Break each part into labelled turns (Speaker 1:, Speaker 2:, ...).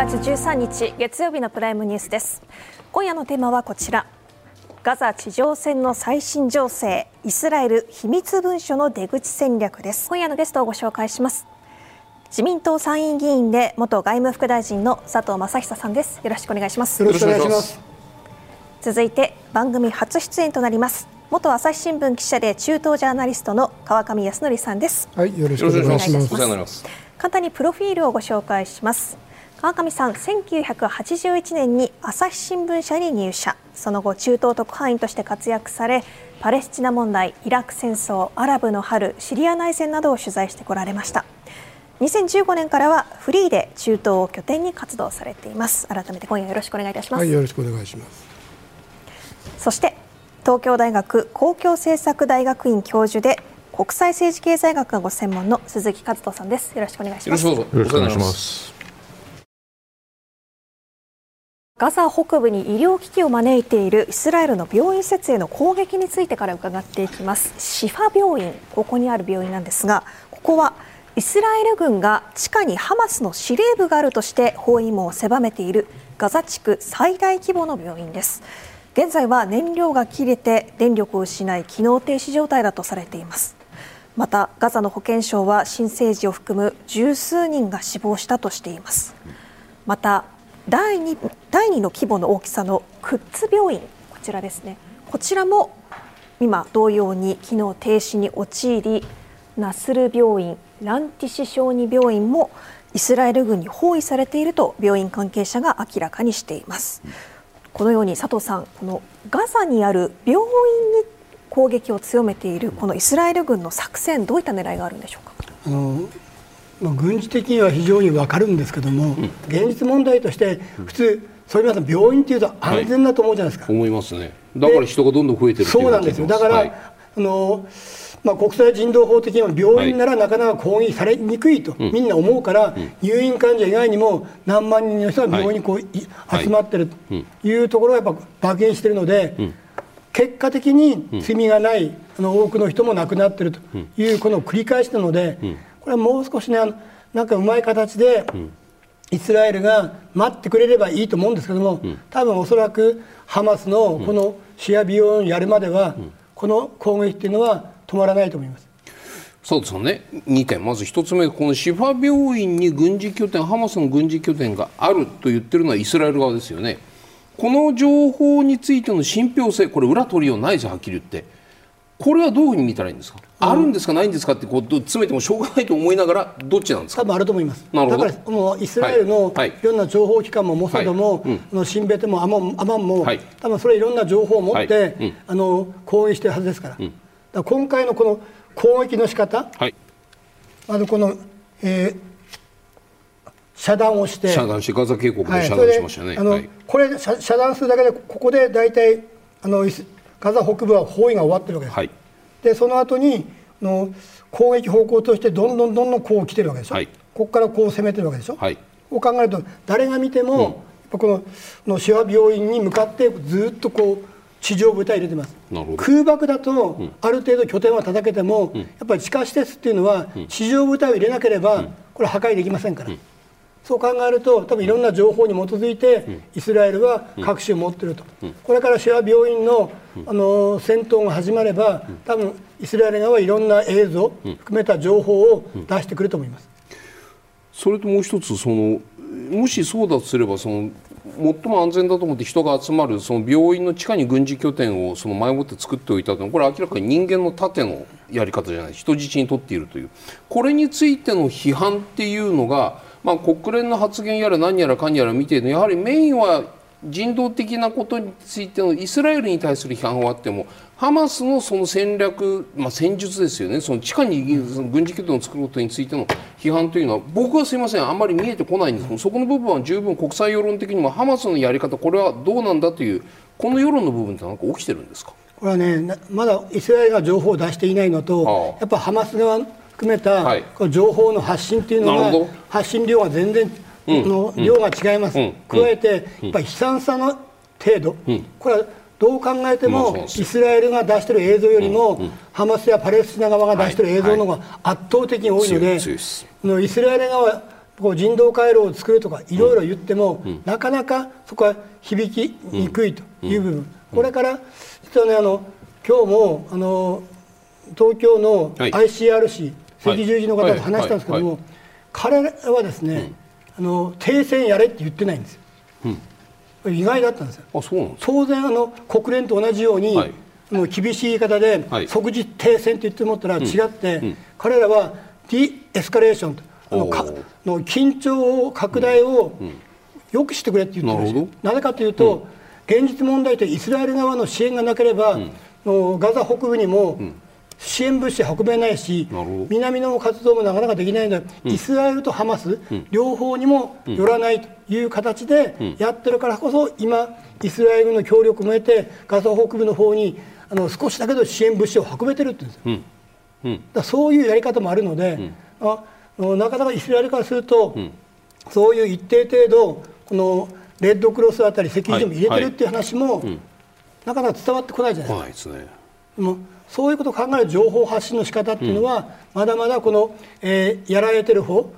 Speaker 1: 11月13日月曜日のプライムニュースです。今夜のテーマはこちら。ガザ地上戦の最新情勢イスラエル秘密文書の出口戦略です。今夜のゲストをご紹介します。自民党参院議員で元外務副大臣の佐藤正久さんです。よろしくお願いします。
Speaker 2: よろしくお願いします。
Speaker 1: 続いて番組初出演となります元朝日新聞記者で中東ジャーナリストの川上康則さんです。
Speaker 2: はいよろしくお願いします。
Speaker 1: 簡単にプロフィールをご紹介します川上さん1981年に朝日新聞社に入社。その後中東特派員として活躍されパレスチナ問題イラク戦争アラブの春シリア内戦などを取材してこられました。2015年からはフリーで中東を拠点に活動されています。改めて今夜よろしくお願いいたします、
Speaker 2: はい、よろしくお願いします。
Speaker 1: そして東京大学公共政策大学院教授で国際政治経済学がご専門の鈴木和人さんです。よろしくお願いします。
Speaker 3: よろしくお願いします
Speaker 1: ガザ北部に医療危機を招いているイスラエルの病院施設への攻撃についてから伺っていきます。シファ病院ここにある病院なんですがここはイスラエル軍が地下にハマスの司令部があるとして包囲網を狭めているガザ地区最大規模の病院です。現在は燃料が切れて電力を失い機能停止状態だとされています。またガザの保健省は新生児を含む十数人が死亡したとしています。また第 2, 第2の規模の大きさのクッツ病院。こちらですね。こちらも今同様に機能停止に陥りナスル病院ランティシ小児病院もイスラエル軍に包囲されていると病院関係者が明らかにしています。このように佐藤さんこのガザにある病院に攻撃を強めているこのイスラエル軍の作戦どういった狙いがあるんでしょうか？あの
Speaker 2: まあ、軍事的には非常に分かるんですけども、うん、現実問題として普通、そういう皆さん病院っていうと安全だと思うじゃないですか、
Speaker 3: はい、思いますね。だから人がどんどん増えてる
Speaker 2: そうなんですよ。だから、はい、あのまあ、国際人道法的には病院ならなかなか攻撃されにくいと、みんな思うから、入院患者以外にも何万人の人が病院にこう、集まってるとい。うところがやっぱ爆減しているので、結果的に罪がない、あの多くの人も亡くなっているというこの繰り返しなので、これはもう少しねなんかうまい形で、イスラエルが待ってくれればいいと思うんですけども、多分おそらくハマスのこのシアビヨをやるまでは、この攻撃っていうのは止まらないと思います。
Speaker 3: そうですね。2点まず1つ目このシファ病院に軍事拠点ハマスの軍事拠点があると言ってるのはイスラエル側ですよね。この情報についての信憑性これ裏取りようないですよはっきり言って。これはどういうふうに見たらいいんですか、うん、あるんですかないんですかってこう詰めてもしょうがないと思いながらどっちなんですか？
Speaker 2: 多分あると思います。だからこのイスラエルのい。ろんな情報機関もモサドも、はい。うん、シンベテもアマンアマンも、はい、多分それいろんな情報を持って、はい。うん、あの攻撃してるはずですから,、から今回のこの攻撃の仕方、はい、あのこの、えー、遮断をして
Speaker 3: 遮断してガザ渓谷で遮断しましたね、はい、あの、
Speaker 2: これ遮断するだけでここで大体あのガザ北部は包囲が終わってるわけです、はい、でその後にの攻撃方向としてどんどんどんどんこう来てるわけでしょ、はい、ここからこう攻めてるわけでしょ、はい、こう考えると誰が見ても、うん、こののシワ病院に向かってずっとこう地上部隊入れてます。空爆だと、うん、ある程度拠点は叩けても、うん、やっぱり地下施設っていうのは、地上部隊を入れなければ、これ破壊できませんから。そう考えると多分いろんな情報に基づいてイスラエルは各種持ってると、これからシェア病院のあの戦闘が始まれば多分イスラエル側はいろんな映像含めた情報を出してくると思います。
Speaker 3: それともう一つそのもしそうだとすればその最も安全だと思って人が集まるその病院の地下に軍事拠点をその前もって作っておいたというのはこれ明らかに人間の盾のやり方じゃない。人質にとっているという。これについての批判っていうのがまあ、国連の発言やら何やらかんやら見てやはりメインは人道的なことについてのイスラエルに対する批判はあってもハマスのその戦略、まあ、戦術ですよね。その地下に軍事拠点を作ることについての批判というのは僕はすみません。あんまり見えてこないんですけどそこの部分は十分国際世論的にもハマスのやり方これはどうなんだというこの世論の部分って何か起きてるんですか？
Speaker 2: これはねまだイスラエルが情報を出していないのと、やっぱハマス側含めた、はい、情報の発信っていうのは発信量が全然、うん、の量が違います、うん、加えて、やっぱり悲惨さの程度、これはどう考えても、イスラエルが出している映像よりも、ハマスやパレスチナ側が出している映像の方が圧倒的に多いので、のイスラエル側こう人道回廊を作るとかいろいろ言っても、なかなかそこは響きにくいという部分、これから実はねあの今日もあの東京の ICRC、赤十字の方と話したんですけども、彼らはですね、あの停戦やれって言ってないんですよ、うん、意外だったんですよ。あそう当然あの国連と同じように、はい、もう厳しい言い方で、はい、即時停戦って言って思ったら違って、うん。うん、彼らはディエスカレーションとあのかの緊張を拡大をよくしてくれって言ってるんですなぜかというと、現実問題とイスラエル側の支援がなければ、のガザ北部にも、支援物資運べないし南の活動もなかなかできないので、うん、イスラエルとハマス、うん、両方にも寄らないという形でやってるからこそ今イスラエルの協力も得てガザ北部の方にあの少しだけど支援物資を運べてるって言うんですよ、だそういうやり方もあるので、あなかなかイスラエルからすると、そういう一定程度このレッドクロスあたり赤十字も入れてるっていう話も、なかなか伝わってこないじゃないですか。でもそういうことを考える情報発信の仕方っていうのは、うん、まだまだこの、えー、やられてる方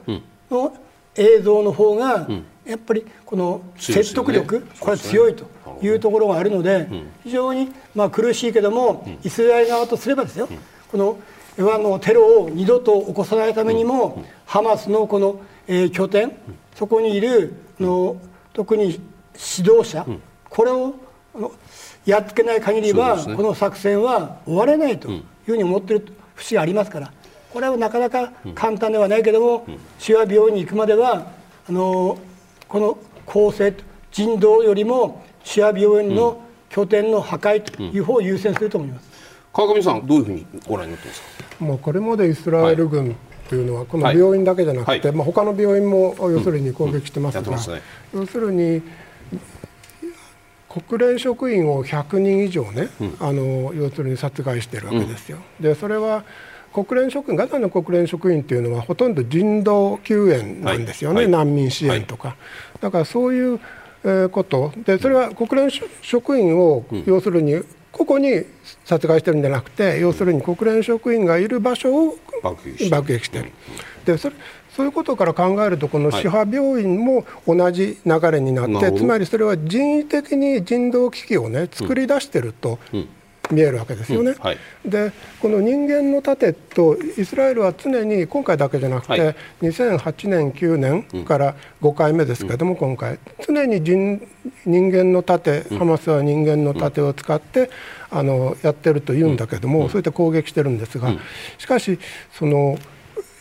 Speaker 2: の映像の方が、うん、やっぱりこの説得力、ね、これは強いというところがあるので、非常にまあ苦しいけども、イスラエル側とすればですよ、このあのテロを二度と起こさないためにも、ハマスのこの、えー、拠点、そこにいるの特に指導者、これをやっつけない限りは、ね、この作戦は終われないというふうに思っている節がありますから。これはなかなか簡単ではないけども、シア病院に行くまではあのこの構成人道よりもシア病院の拠点の破壊という方を優先すると思います。
Speaker 3: 川上さんどういうふうにご覧になってますか？
Speaker 4: もうこれまでイスラエル軍、というのはこの病院だけじゃなくて、はい、まあ、他の病院も要するに攻撃してますが、うん。すね、要するに国連職員を100人以上ね、うん、あの要するに殺害してるわけですよ。うん、でそれは国連職員ガザの国連職員っていうのはほとんど人道救援なんですよね、はい。はい、難民支援とか、はい、だからそういう、えー、こと。でそれは国連職員を、要するに個々に殺害してるんじゃなくて要するに国連職員がいる場所を爆撃してる。でそれそういうことから考えるとこの司法病院も同じ流れになって、はい、つまりそれは人為的に人道危機をね作り出してると。見えるわけですよね、うんはい、でこの人間の盾とイスラエルは常に今回だけじゃなくて、はい、2008年9年から5回目ですけども、うん、今回常に人人間の盾、ハマスは人間の盾を使って、あのやってるというんだけども、そういった攻撃してるんですが、しかしその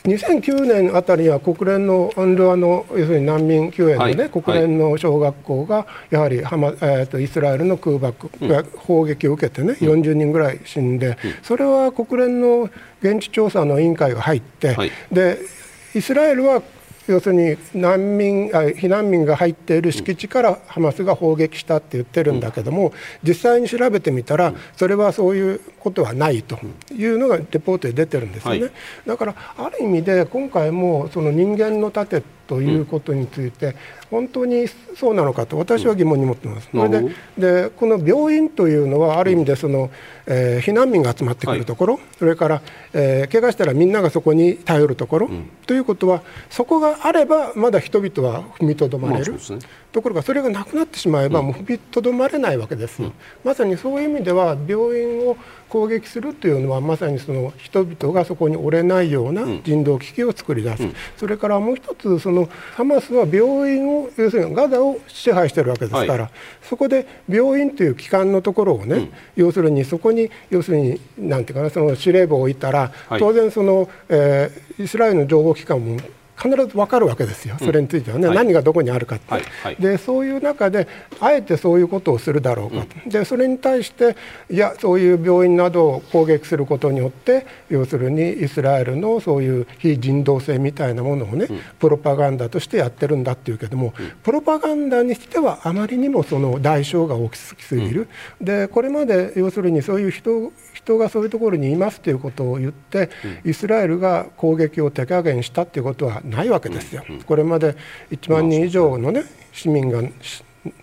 Speaker 4: 2009年あたりは国連のアンルアの要するに難民救援のね、はい、国連の小学校がやはりハマ、えーと、イスラエルの空爆、うん、砲撃を受けてね40人ぐらい死んで、うん、それは国連の現地調査の委員会が入って、はい、でイスラエルは要するに難民あ避難民が入っている敷地からハマスが砲撃したって言ってるんだけども実際に調べてみたらそれはそういうことはないというのがレポートで出てるんですよね、はい、だからある意味で今回もその人間の盾ということについて本当にそうなのかと私は疑問に持ってます。それででこの病院というのはある意味でその、えー、避難民が集まってくるところ、はい、それから、えー、怪我したらみんながそこに頼るところ、うん、ということはそこがあればまだ人々は踏みとどまれる、まあね、ところがそれがなくなってしまえばもう踏みとどまれないわけです、うん、まさにそういう意味では病院を攻撃するというのはまさにその人々がそこに折れないような人道危機を作り出す、うん、それからもう一つそのハマスは病院を要するにガザを支配しているわけですから、はい、そこで病院という機関のところをね、うん、要するにそこに要するになんていうかなその司令部を置いたら、はい、当然その、えー、イスラエルの情報機関も必ず分かるわけですよ、それについてはね、うん、何がどこにあるかって、はい。はい、でそういう中で、あえてそういうことをするだろうか、うん、でそれに対して、いや、そういう病院などを攻撃することによって、要するにイスラエルのそういう非人道性みたいなものをね、うん、プロパガンダとしてやってるんだっていうけども、プロパガンダにしてはあまりにもその代償が大きすぎる、でこれまで要するにそういう人人がそういうところにいますということを言って、イスラエルが攻撃を手加減したということはないわけですよ。これまで1万人以上のね市民が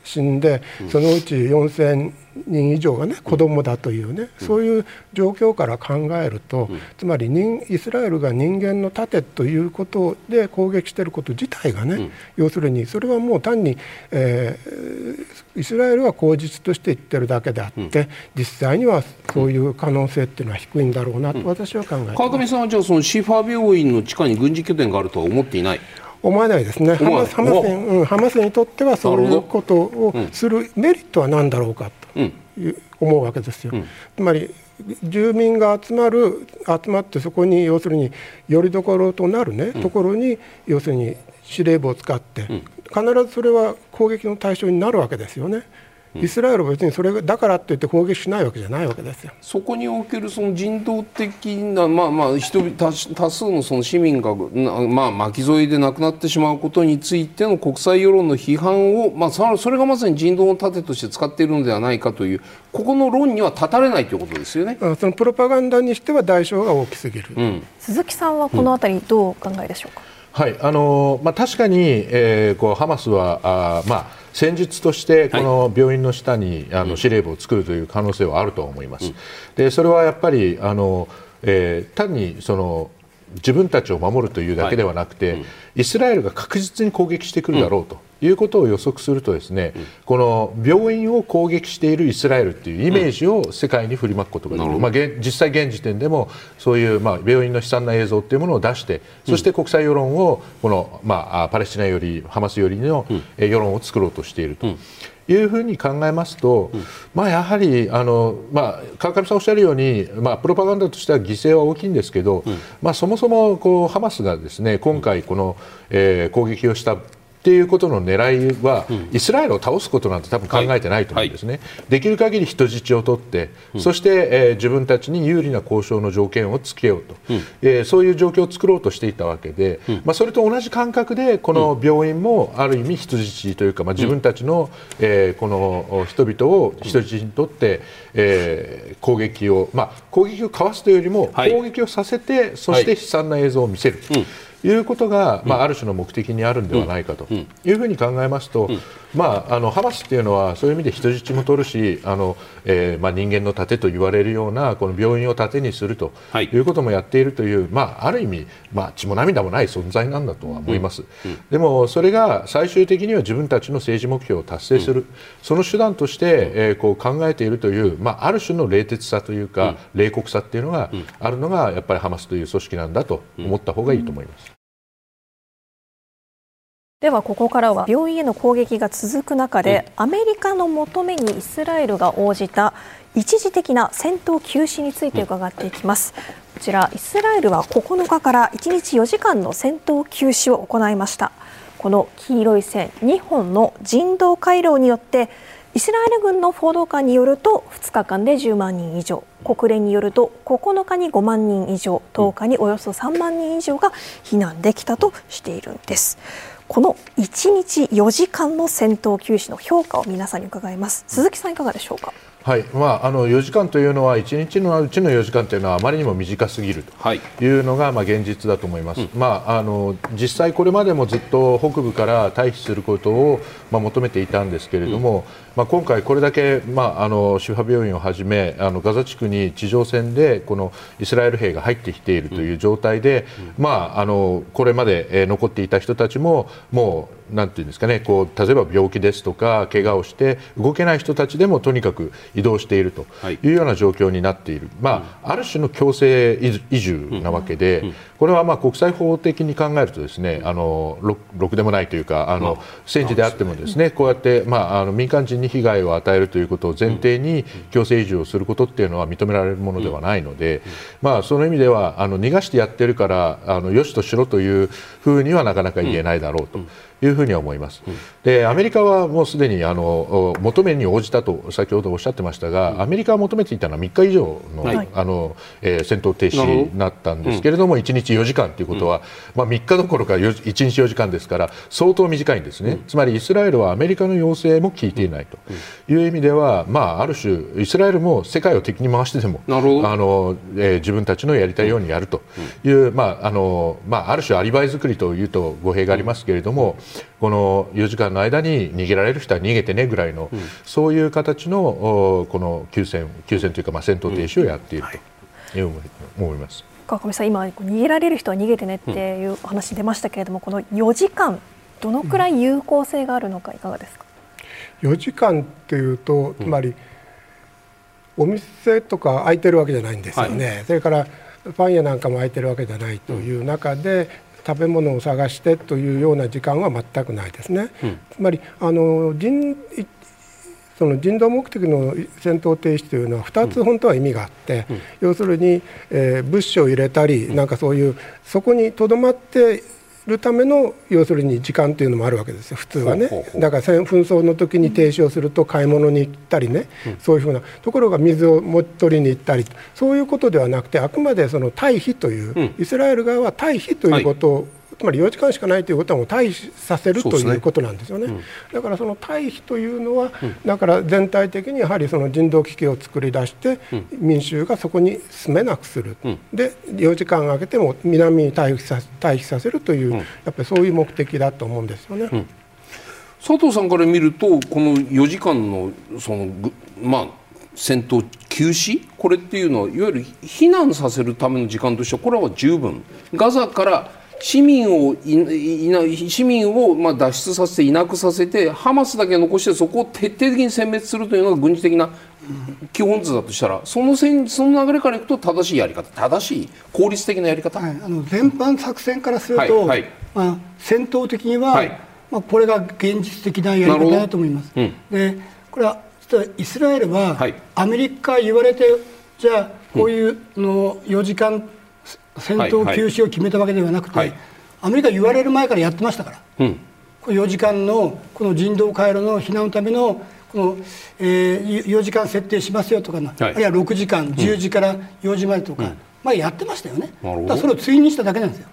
Speaker 4: 死んで、そのうち4000人以上がね子供だというね、そういう状況から考えると、つまり人イスラエルが人間の盾ということで攻撃していること自体がね、要するにそれはもう単に、えー、イスラエルは口実として言ってるだけであって、実際にはそういう可能性っていうのは低いんだろうなと私は考えて
Speaker 3: 川上さんはじゃあそのシファ病院の地下に軍事拠点があるとは思っていない
Speaker 4: 思わないですね。ハマスに、うん、にとってはそういうことをするメリットは何だろうかという、思うわけですよ。つまり住民が集まる集まってそこに要するによりどころとなるね、ところに要するに司令部を使って、必ずそれは攻撃の対象になるわけですよね。イスラエルは別にそれだからといって攻撃しないわけじゃないわけですよ。
Speaker 3: そこにおけるその人道的な、まあまあ、人多多数のその市民が、まあ、巻き添えで亡くなってしまうことについての国際世論の批判を、まあ、それがまさに人道の盾として使っているのではないかというここの論には立たれないということですよね。
Speaker 4: そのプロパガンダにしては代償が大きすぎる、うん、
Speaker 1: 鈴木さんはこのあたりどうお考えでしょうか？
Speaker 5: うん、はいあのまあ、確かに、えー、こうハマスはあ、まあ戦術としてこの病院の下にあの司令部を作るという可能性はあると思います。でそれはやっぱりあの、えー、単にその自分たちを守るというだけではなくて、イスラエルが確実に攻撃してくるだろうということを予測するとですね、うん、この病院を攻撃しているイスラエルというイメージを世界に振りまくことができる、うん、まあ、実際現時点でもそういう、まあ、病院の悲惨な映像というものを出してそして国際世論をこの、まあ、パレスチナよりハマスよりの世論を作ろうとしていると。いうふうに考えますと、うん、まあ、やはりあの、まあ、川上さんおっしゃるように、まあ、プロパガンダとしては犠牲は大きいんですけど、うん、まあ、そもそもこうハマスがですね今回この、えー、攻撃をしたっていうことの狙いは、うん、イスラエルを倒すことなんて多分考えてないと思うんですね、はい。はい、できる限り人質を取って、うん、そして、えー、自分たちに有利な交渉の条件をつけようと、うん、えー、そういう状況を作ろうとしていたわけで、まあ、それと同じ感覚でこの病院もある意味人質というか、まあ、自分たちの、えー、この人々を人質にとって、えー、攻撃を、まあ、攻撃をかわすというよりも、攻撃をさせてそして悲惨な映像を見せる。いうことが、まあ、ある種の目的にあるんではないかというふうに考えますと、まあ、あのハマスっていうのはそういう意味で人質も取るしあの、えーまあ、人間の盾と言われるようなこの病院を盾にするとい。うこともやっているという、まあ、ある意味、まあ、血も涙もない存在なんだとは思います、うんうん、でもそれが最終的には自分たちの政治目標を達成する、うん、その手段として、えー、こう考えているという、まあ、ある種の冷徹さというか、冷酷さっていうのがあるのがやっぱりハマスという組織なんだと思った方がいいと思います。
Speaker 1: ではここからは病院への攻撃が続く中で、アメリカの求めにイスラエルが応じた一時的な戦闘休止について伺っていきます。こちらイスラエルは9日から1日4時間の戦闘休止を行いました。この黄色い線2本の人道回廊によってイスラエル軍の報道官によると2日間で10万人以上国連によると9日に5万人以上10日におよそ3万人以上が避難できたとしているんです。この1日4時間の戦闘休止の評価を皆さんに伺います。鈴木さんいかがでしょうか？
Speaker 5: はい。まあ、あの4時間というのは1日のうちの4時間というのはあまりにも短すぎるというのが、まあ、現実だと思います、うん、まあ、あの実際これまでもずっと北部から退避することを、まあ、求めていたんですけれども、うん、まあ、今回これだけ、まあ、あのシファ病院をはじめあのガザ地区に地上戦でこのイスラエル兵が入ってきているという状態で、うん、まあ、あのこれまで残っていた人たちももうなんていうんですかねこう例えば病気ですとか怪我をして動けない人たちでもとにかく移動しているとい。うような状況になっている、まあ、ある種の強制移住なわけで、これはまあ国際法的に考えるとですねあのろくでもないというかあの戦時であってもですねこうやって、まあ、あの民間人に被害を与えるということを前提に強制移住をすることっていうのは認められるものではないので、まあ、その意味ではあの逃がしてやってるからあのよしとしろというふうにはなかなか言えないだろうと。いうふうに思います。でアメリカはもうすでにあの求めに応じたと先ほどおっしゃってましたが、アメリカが求めていたのは3日以上のはい、あのえー、戦闘停止になったんですけれども、うん、1日4時間ということは、まあ、3日どころか1日4時間ですから相当短いんですね、うん、つまりイスラエルはアメリカの要請も聞いていないと。いう意味では、まあ、ある種イスラエルも世界を敵に回してでもあの、えー、自分たちのやりたいようにやるという、まああのまあ、ある種アリバイ作りというと語弊がありますけれども、この4時間の間に逃げられる人は逃げてねぐらいの、うん、そういう形のこの休戦休戦というか、まあ、戦闘停止をやっているとい。う、思います。
Speaker 1: 川上さん今逃げられる人は逃げてねっていう話出ましたけれども、この4時間どのくらい有効性があるのかいかがですか、
Speaker 4: 4時間っていうとつまり、お店とか空いてるわけじゃないんですよね、はい、それからパン屋なんかも空いてるわけじゃないという中で、食べ物を探してというような時間は全くないですね。うん、つまりあの人その人道目的の戦闘停止というのは2つ本当は意味があって、うん、要するに、えー、物資を入れたりなんかそういうそこにとどまってるための要するに時間というのもあるわけですよ普通はね。だから紛争の時に停止をすると買い物に行ったりね、うん、そういうふうなところが水を持ち取りに行ったりそういうことではなくてあくまでその退避という、うん、イスラエル側は退避ということをつまり4時間しかないということはもう退避させるということなんですよね、ねうん、だからその退避というのは、うん、だから全体的にやはりその人道危機を作り出して、うん、民衆がそこに住めなくする、で4時間空けても南に退避さ退避させるという、やっぱりそういう目的だと思うんですよね。
Speaker 3: 佐藤さんから見るとこの4時間のそのまあ戦闘休止？これっていうのはいわゆる避難させるための時間としてはこれは十分。ガザから市民を市民をまあ脱出させていなくさせてハマスだけ残してそこを徹底的に殲滅するというのが軍事的な基本図だとしたらその戦その流れからいくと正しいやり方正しい効率的なやり方、はい、
Speaker 2: あの全般作戦からすると、はいはい、まあ、戦闘的には、まあ、これが現実的なやり方だと思います。うん、でこれはイスラエルは、アメリカ言われてじゃあこういうの4時間戦闘休止を決めたわけではなくて、はいはい、アメリカ言われる前からやってましたから、うん、こ4時間のこの人道回廊の避難のためのこの、えー、4時間設定しますよとか、はい、あるいは6時間、10時から4時までとか、うん、まあ、やってましたよね、だそれを追認しただけなんですよ。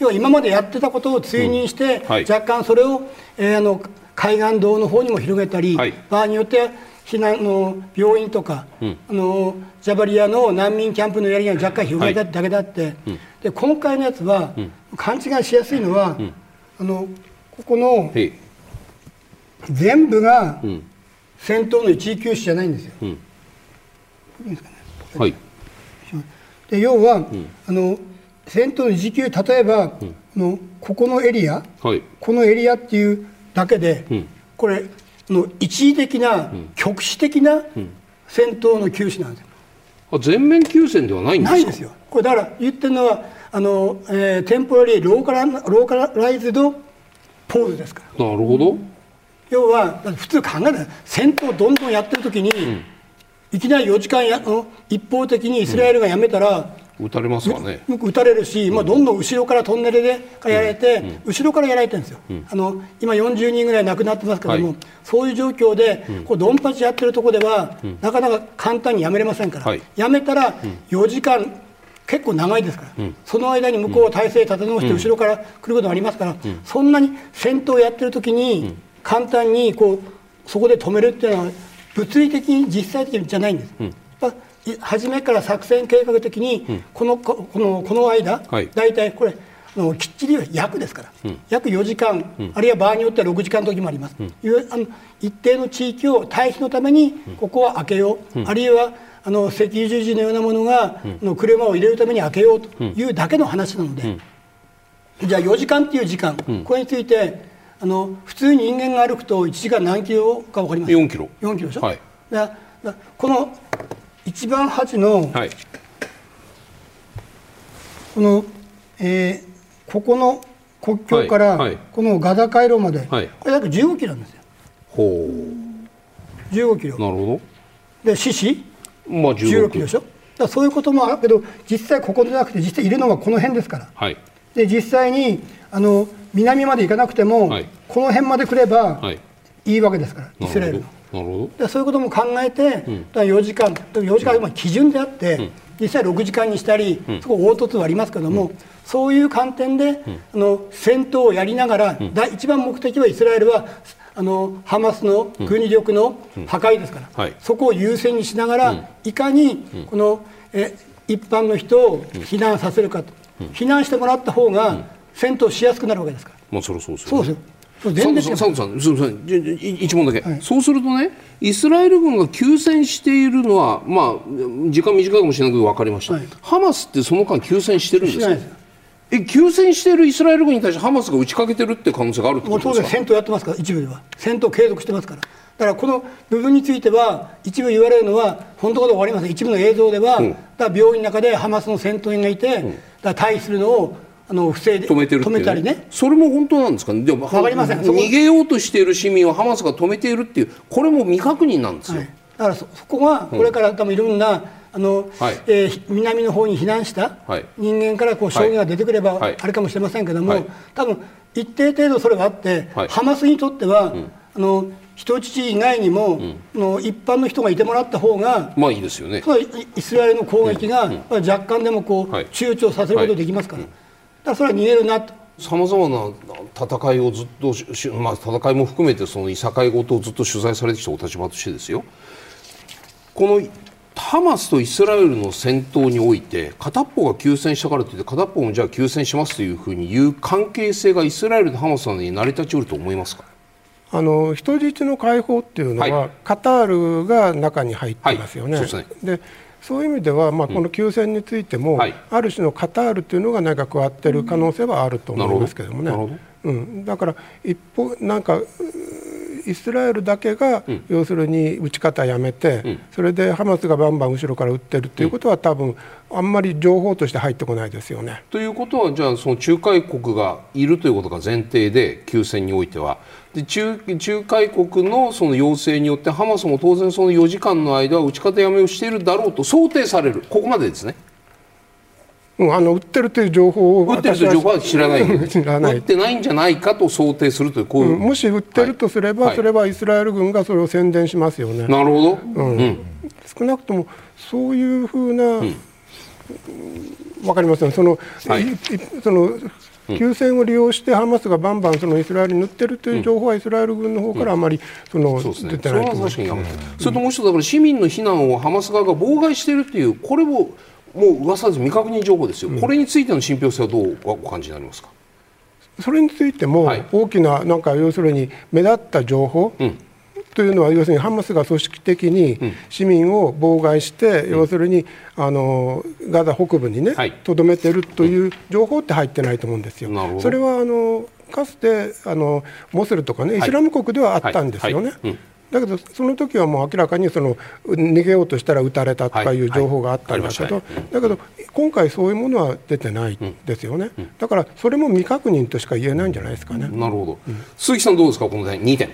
Speaker 2: 要は今までやってたことを追認して、若干それを、えー、あの海岸道の方にも広げたり、場合によっては避難の病院とか、うん、あのジャバリアの難民キャンプのやりが若干広げただけだって、はいうん、で今回のやつは、うん、勘違いしやすいのは、あのここの全部が戦闘の一時休止じゃないんですよ。いいですかね。はい、で要は、あの戦闘の一時休例えば、のここのエリア、はい、このエリアっていうだけで、これの一時的な、局地的な戦闘の休止なんですよ。
Speaker 3: あ全面休戦ではないんですか？
Speaker 2: ないですよ。これだから言ってるのはあの、えー、テンポラリーローカラローカライズドポーズですか
Speaker 3: ら。なるほど。
Speaker 2: 要は普通考えない戦闘どんどんやってる時に、うん、いきなり4時間や一方的にイスラエルがやめたら、
Speaker 3: 撃たれますかね。
Speaker 2: 撃たれるし、まあ、どんどん後ろからトンネルでやられて、うん、後ろからやられてるんですよ、うん、あの今40人ぐらい亡くなってますけども、はい、そういう状況で、こうドンパチやってるところでは、なかなか簡単にやめれませんから、はい、やめたら4時間結構長いですから、その間に向こうは体勢立て直して後ろから来ることもありますから、そんなに戦闘やってる時に簡単にこうそこで止めるっていうのは物理的に実際的じゃないんです。初めから作戦計画的にこの,、このこの間、はい、大体これのきっちり約ですから、うん、約4時間、うん、あるいは場合によっては6時間の時もあります、うん、あの一定の地域を退避のためにここは開けよう、あるいはあの赤十字のようなものが、の車を入れるために開けようというだけの話なので、じゃあ4時間っていう時間、これについてあの普通に人間が歩くと1時間何キロか分かります？か
Speaker 3: 4キロ。
Speaker 2: 4キロでしょ、はい、だだこの一番端の、はい、この、えー、ここの国境から、このガザ回廊まで、はい、これ約15キロなんですよ。ほう15キロ。
Speaker 3: なるほ
Speaker 2: ど。で獅子、まあ、16キロでしょ？だそういうこともあるけど実際ここじゃなくて実際いるのはこの辺ですから。はい、で実際にあの南まで行かなくても、はい、この辺まで来れば、はい、いいわけですからイスラエルの。なるほど。そういうことも考えて、うん、4時間4時間は基準であって、うん、実際6時間にしたり、うん、そこ凹凸はありますけども、そういう観点で、あの戦闘をやりながら、第一番目的はイスラエルはあのハマスの軍事力の破壊ですから、はい、そこを優先にしながら、いかにこのえ一般の人を避難させるかと、避難してもらった方が戦闘しやすくなるわけですから。
Speaker 3: まあそれそうです
Speaker 2: よ、ね、そうですよ
Speaker 3: 全然佐藤さん、すみません、一問だけ、はい、そうするとね、イスラエル軍が休戦しているのは、まあ、時間短いかもしれないけど分かりました、はい、ハマスってその間、休戦してるんですかえ休戦しているイスラエル軍に対してハマスが打ちかけてるって可能性があるってことですか？
Speaker 2: 当然、戦闘やってますから、一部では、戦闘継続してますから。だからこの部分については一部言われるのは本当かどうか分かりません。一部の映像では、うん、だ病院の中でハマスの戦闘員がいて、うん、だ退避するのをあの防いで
Speaker 3: 止めてる止めたりね。それも本当なんですかね。でも
Speaker 2: 分かりません。
Speaker 3: 逃げようとしている市民をハマスが止めているっていうこれも未確認なんですよ、はい、
Speaker 2: だからそこがこれから多分いろんな、あの、はい、えー、南の方に避難した人間からこう証言が出てくればあれかもしれませんけども、はい、多分一定程度それがあって、ハマスにとっては、うん、あの人質以外にも、うん、の一般の人がいてもらった方が、
Speaker 3: まあいいですよね。
Speaker 2: イスラエルの攻撃が、若干でもこう、躊躇させることができますから。だそれは逃げるなと。
Speaker 3: さまざまな戦いをずっと、まあ、戦いも含めてそのいさかいごとをずっと取材されてきたお立場としてですよこのハマスとイスラエルの戦闘において片っぽが休戦したからといって片っぽもじゃあ休戦しますというふうに言う関係性がイスラエルとハマスに成り立ちうると思いますか？
Speaker 4: あの人質の解放っていうのは、はい、カタールが中に入ってますよね。はい、そうで、ね、そういう意味では、まあ、この休戦についても、うんはい、ある種のカタールというのが何か加わっている可能性はあると思いますけどもね。うん、だから一方なんかイスラエルだけが、うん、要するに撃ち方やめて、うん、それでハマスがバンバン後ろから撃ってるということは、多分あんまり情報として入ってこないですよね。
Speaker 3: ということはじゃあその仲介国がいるということが前提で休戦においてはで仲仲介国のその要請によってハマスも当然その4時間の間は撃ち方やめをしているだろうと想定される。ここまでですね。
Speaker 4: うん、あの売ってるという情報
Speaker 3: を売ってるという情報は知らない。知らない。売ってないんじゃないかと想定するというこういう、
Speaker 4: うん、もし売ってるとすれば、はい、それはイスラエル軍がそれを宣伝しますよね。
Speaker 3: なるほど、
Speaker 4: うん、うん、少なくともそういうふうな、うん、分かりません。その、はい、その休戦を利用してハマスがバンバンそのイスラエルに塗ってるという情報はイスラエル軍の方からあまりその、出てないと思います。
Speaker 3: それともう一つだから市民の避難をハマス側が妨害しているというこれももう噂です。未確認情報ですよ、これについての信憑性はどうお感じになりますか？
Speaker 4: それについても大きななんか要するに目立った情報、というのは要するにハマスが組織的に市民を妨害して、要するにあのガザ北部にねとど、めているという情報って入ってないと思うんですよ。それはあのかつてあのモスルとかねイスラム国ではあったんですよね。だけどその時はもう明らかにその逃げようとしたら撃たれたとかい。う情報があったんだけど、だけど今回そういうものは出てないですよね、だからそれも未確認としか言えないんじゃないですかね。
Speaker 3: なるほど、鈴木さんどうですかこの点？2点。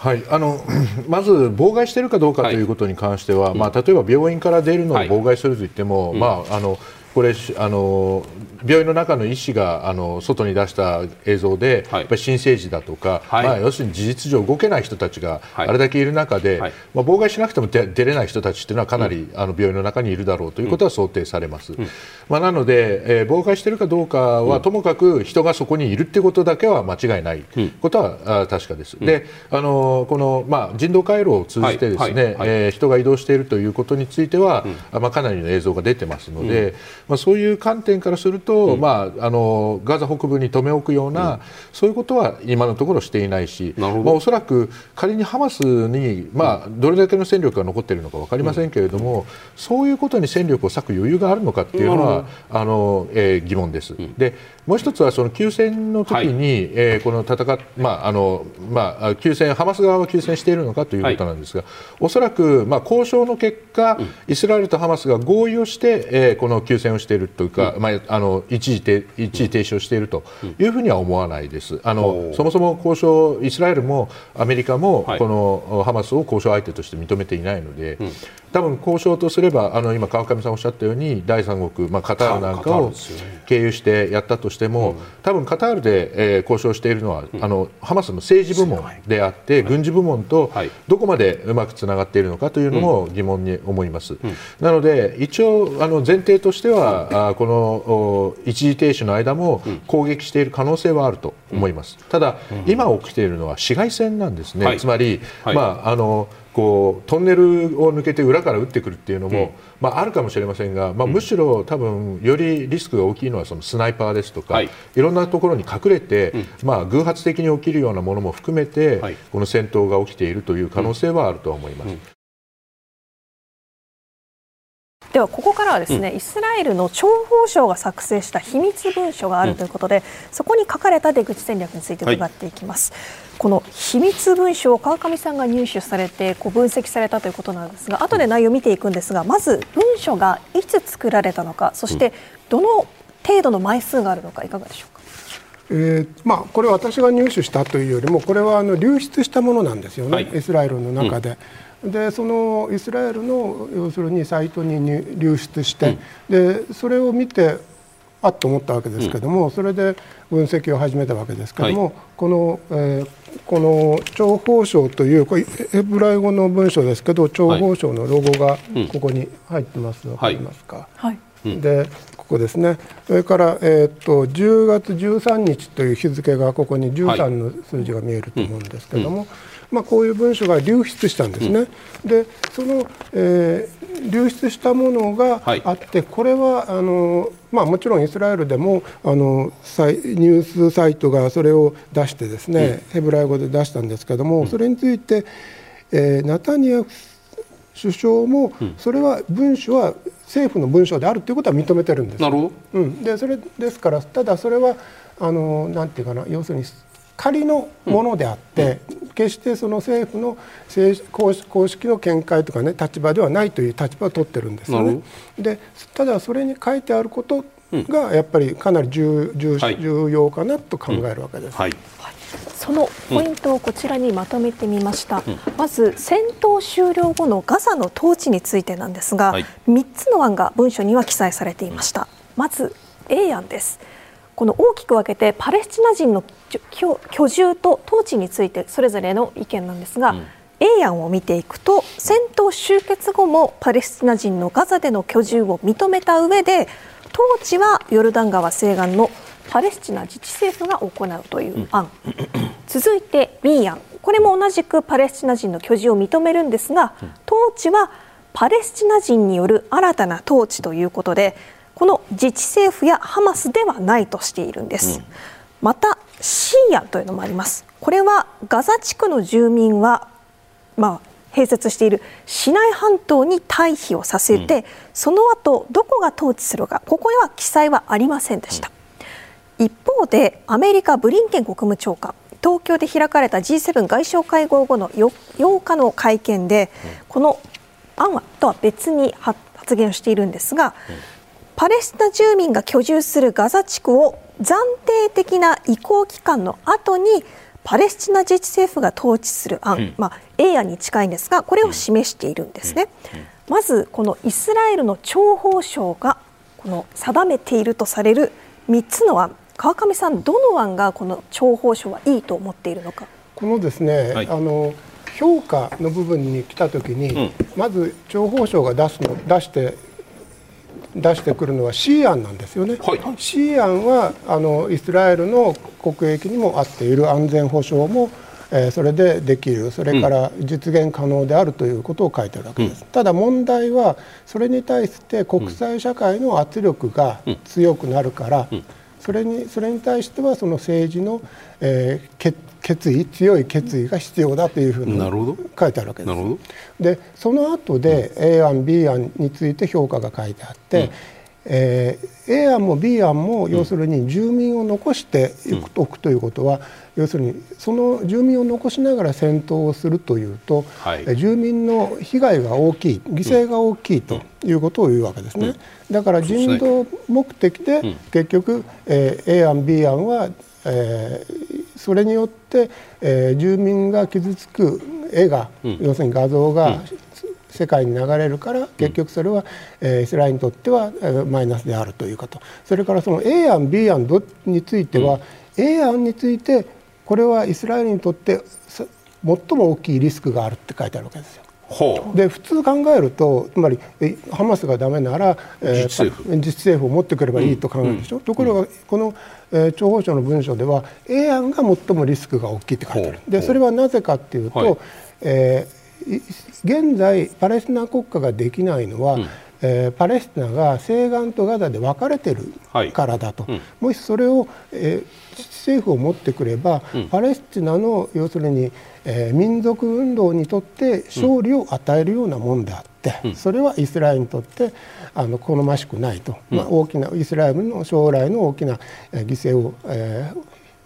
Speaker 5: はい、あの まず妨害しているかどうかということに関しては、はい、まあ、例えば病院から出るのを妨害するといっても、はい、まあ、あのこれあの病院の中の医師があの外に出した映像で、はい、やっぱり新生児だとか、はい、まあ、要するに事実上動けない人たちがあれだけいる中で、はい、まあ、妨害しなくても出れない人たちというのはかなり、うん、あの病院の中にいるだろうということは想定されます、うん、まあ、なので、えー、妨害しているかどうかは、うん、ともかく人がそこにいるということだけは間違いない。ことは、あ確かです。であのこの、まあ、人道回廊を通じてですね、えー、人が移動しているということについては、まあ、かなりの映像が出てますので、まあ、そういう観点からすると、まあ、あのガザ北部に留め置くような、そういうことは今のところしていないし、まあ、おそらく仮にハマスに、まあ、どれだけの戦力が残っているのか分かりませんけれども、そういうことに戦力を割く余裕があるのかっていうのは、あのえー、疑問です。でもう一つはその休戦の時に、はい、えー、この戦っまああのまあ休戦ハマス側は休戦しているのかということなんですが、はい、おそらくまあ交渉の結果、うん、イスラエルとハマスが合意をして、えー、この休戦をしているというか、うん、まああの一時停一時停止をしているというふうには思わないです。あのそもそも交渉イスラエルもアメリカもこのハマスを交渉相手として認めていないので、うん、多分交渉とすればあの今川上さんおっしゃったように第三国、まあ、カタールなんかを経由してやったとしても、多分カタールで、えー、交渉しているのは、あのハマスの政治部門であって、軍事部門とどこまでうまくつながっているのかというのも疑問に思います。なので一応あの前提としては、あこの一時停止の間も攻撃している可能性はあると思います。ただ、今起きているのは市街戦なんですね。つまり、まああのこうトンネルを抜けて裏から撃ってくるっていうのも、うん、まあ、あるかもしれませんが、まあ、むしろ多分よりリスクが大きいのはそのスナイパーですとか、はい、いろんなところに隠れて、うん、まあ、偶発的に起きるようなものも含めて、はい、この戦闘が起きているという可能性はあると思います。うん
Speaker 1: ではここからはですね、うん、イスラエルの諜報省が作成した秘密文書があるということで、うん、そこに書かれた出口戦略について伺っていきます、はい、この秘密文書を川上さんが入手されてこう分析されたということなんですが後で内容を見ていくんですがまず文書がいつ作られたのかそしてどの程度の枚数があるのかいかがでしょうか？
Speaker 4: えーまあ、これは私が入手したというよりもこれはあの流出したものなんですよね、はい、イスラエルの中で。うんでそのイスラエルの要するにサイトに流出して、うん、でそれを見てあっと思ったわけですけども、うん、それで分析を始めたわけですけども、はい、この、えー、この諜報省というこれヘブライ語の文章ですけど諜報省のロゴがここに入ってます、はい、分かりますか、はい、でここですね。それから、えー、っと10月13日という日付がここに13の数字が見えると思うんですけども、まあ、こういう文書が流出したんですね。うん、でその、えー、流出したものがあって、はい、これはあの、まあ、もちろんイスラエルでもあのニュースサイトがそれを出してですね、うん、ヘブライ語で出したんですけども、それについて、えー、ナタニヤフ首相もそれは文書は政府の文書であるということは認めてるんです。
Speaker 3: なるほど、
Speaker 4: うん、でそれですからただそれはあのなんていうかな要するに仮のものであって、うん、決してその政府の公式の見解とかね立場ではないという立場を取ってるんですよね。でただそれに書いてあることがやっぱりかなり重重重要かなと考えるわけです。はい、
Speaker 1: そのポイントをこちらにまとめてみました、うん、まず戦闘終了後のガザの統治についてなんですが、はい、3つの案が文書には記載されていました。まず A 案ですこの大きく分けてパレスチナ人の居住と統治についてそれぞれの意見なんですが、うん、A 案を見ていくと戦闘終結後もパレスチナ人のガザでの居住を認めた上で統治はヨルダン川西岸のパレスチナ自治政府が行うという案、うん、続いて B 案。これも同じくパレスチナ人の居住を認めるんですが統治はパレスチナ人による新たな統治ということでこの自治政府やハマスではないとしているんです、うん、またシーアというのもあります。これはガザ地区の住民はまあ併設しているシナイ半島に退避をさせて、うん、その後どこが統治するかここには記載はありませんでした、うん、一方でアメリカブリンケン国務長官東京で開かれた G7 外相会合後の 8, 8日の会見で、この案はとは別に発言をしているんですが、パレスチナ住民が居住するガザ地区を暫定的な移行期間の後にパレスチナ自治政府が統治する案、うん、まあ、A 案に近いんですがこれを示しているんですね。まずこのイスラエルの諜報省がこの定めているとされる3つの案。川上さんどの案がこの諜報省はいいと思っているのか。
Speaker 4: このですね、はい、あの評価の部分に来た時に、うん、まず諜報省が出すの出して出してくるのは C 案なんですよね。はい、C 案はあのイスラエルの国益にも合っている安全保障もえー、それでできる。それから実現可能であるということを書いてあるわけです、うん、ただ問題はそれに対して国際社会の圧力が強くなるから、うんうん、それにそれに対してはその政治の、えー、決意強い決意が必要だというふうに書いてあるわけです。でその後で A 案 B 案について評価が書いてあって、うん、えー、A 案も B 案も要するに住民を残しておくということは、要するにその住民を残しながら戦闘をするというと、はい、住民の被害が大きい犠牲が大きいということを言うわけですね。だから人道目的で結局、えー、A 案 B 案は、えー、それによって、えー、住民が傷つく絵が、うん、要するに画像が、世界に流れるから結局それは、えー、イスラエルにとっては、えー、マイナスであるということ。それからその A 案 B 案については、うん、A 案についてこれはイスラエルにとって最も大きいリスクがあるって書いてあるわけですよ。で普通考えるとつまりハマスがだめなら、えー、自治政府。自治政府を持ってくればいいと考えるでしょ、うん、ところがこの、えー、諜報省の文書では A 案が最もリスクが大きいって書いてある。でそれはなぜかっていうと、はい、えー現在パレスチナ国家ができないのは、うん、えー、パレスチナが西岸とガザで分かれてるからだと、はいうん、もしそれを、えー、政府を持ってくれば、うん、パレスチナの要するに、えー、民族運動にとって勝利を与えるようなもんであって、それはイスラエルにとってあの好ましくないと、まあ、大きなイスラエルの将来の大きな犠牲を、え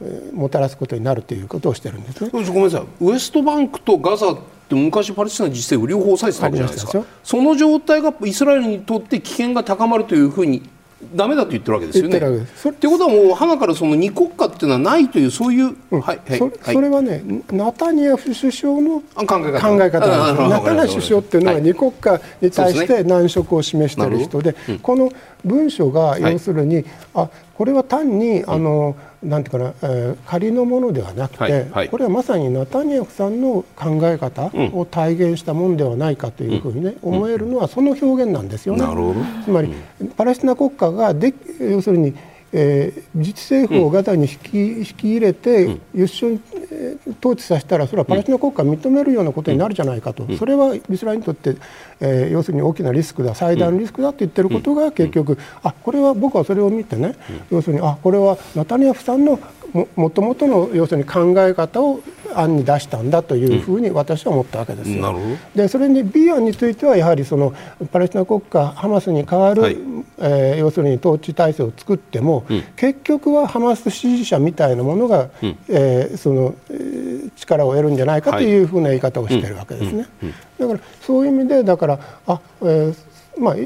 Speaker 4: ー、もたらすことになるということをしてるんですね。
Speaker 3: ごめんなさい。ウエストバンクとガザって昔パレスチナ自治政府両方抑えてたわけじゃないですか。その状態がイスラエルにとって危険が高まるというふうにダメだと言ってるわけですよね。ってことはもう花からその二国家っていうのはないというそういう、
Speaker 4: うん、はいはい、そそれはねナタニヤフ首相の考え方。考え方ナタニヤフ首相っていうのは二国家に対して難色を示している人で、でねうん、この文書が要するに、はい、あこれは単にあの、うんなんていうかな、えー、仮のものではなくて、はいはい、これはまさにナタニヤフさんの考え方を体現したものではないかというふうにね、うん、思えるのはその表現なんですよね。つまり、パレスチナ国家がで要するにえー、自治政府をガザに引き,、引き入れて、一緒に、えー、統治させたらそれはパレスチナ国家を認めるようなことになるじゃないかと、それはイスラエルにとって、えー、要するに大きなリスクだ最大のリスクだと言ってることが結局、あこれは僕はそれを見てね、要するにあこれはナタニヤフさんのもともとの要するに考え方を案に出したんだというふうに私は思ったわけですよ。うん、でそれに B 案についてはやはりそのパレスチナ国家ハマスに代わる、はい、えー、要するに統治体制を作っても、うん、結局はハマス支持者みたいなものが、うん、えー、その、えー、力を得るんじゃないかというふうな言い方をしているわけですね。だからそういう意味でだからあ、えー、ま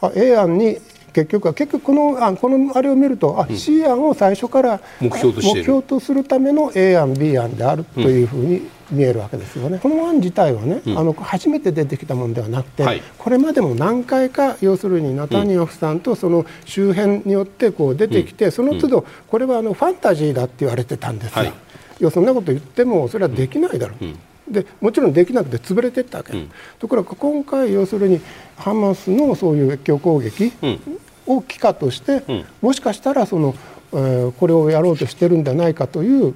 Speaker 4: あ A 案に結局は結局このあこのあれを見るとあ、うん、C 案を最初から目標と目標とするための A 案 B 案であるというふうに見えるわけですよね。この案自体はね、うん、あの初めて出てきたものではなくて、はい、これまでも何回か要するにナタニヤフさんとその周辺によってこう出てきて、その都度これはあのファンタジーだって言われてたんですよ。はい、いやそんなこと言ってもそれはできないだろう。でもちろんできなくて潰れていったわけ、うん、ところが今回要するにハマスのそういう越境攻撃を機化として、うん、もしかしたらその、えー、これをやろうとしてるんじゃないかという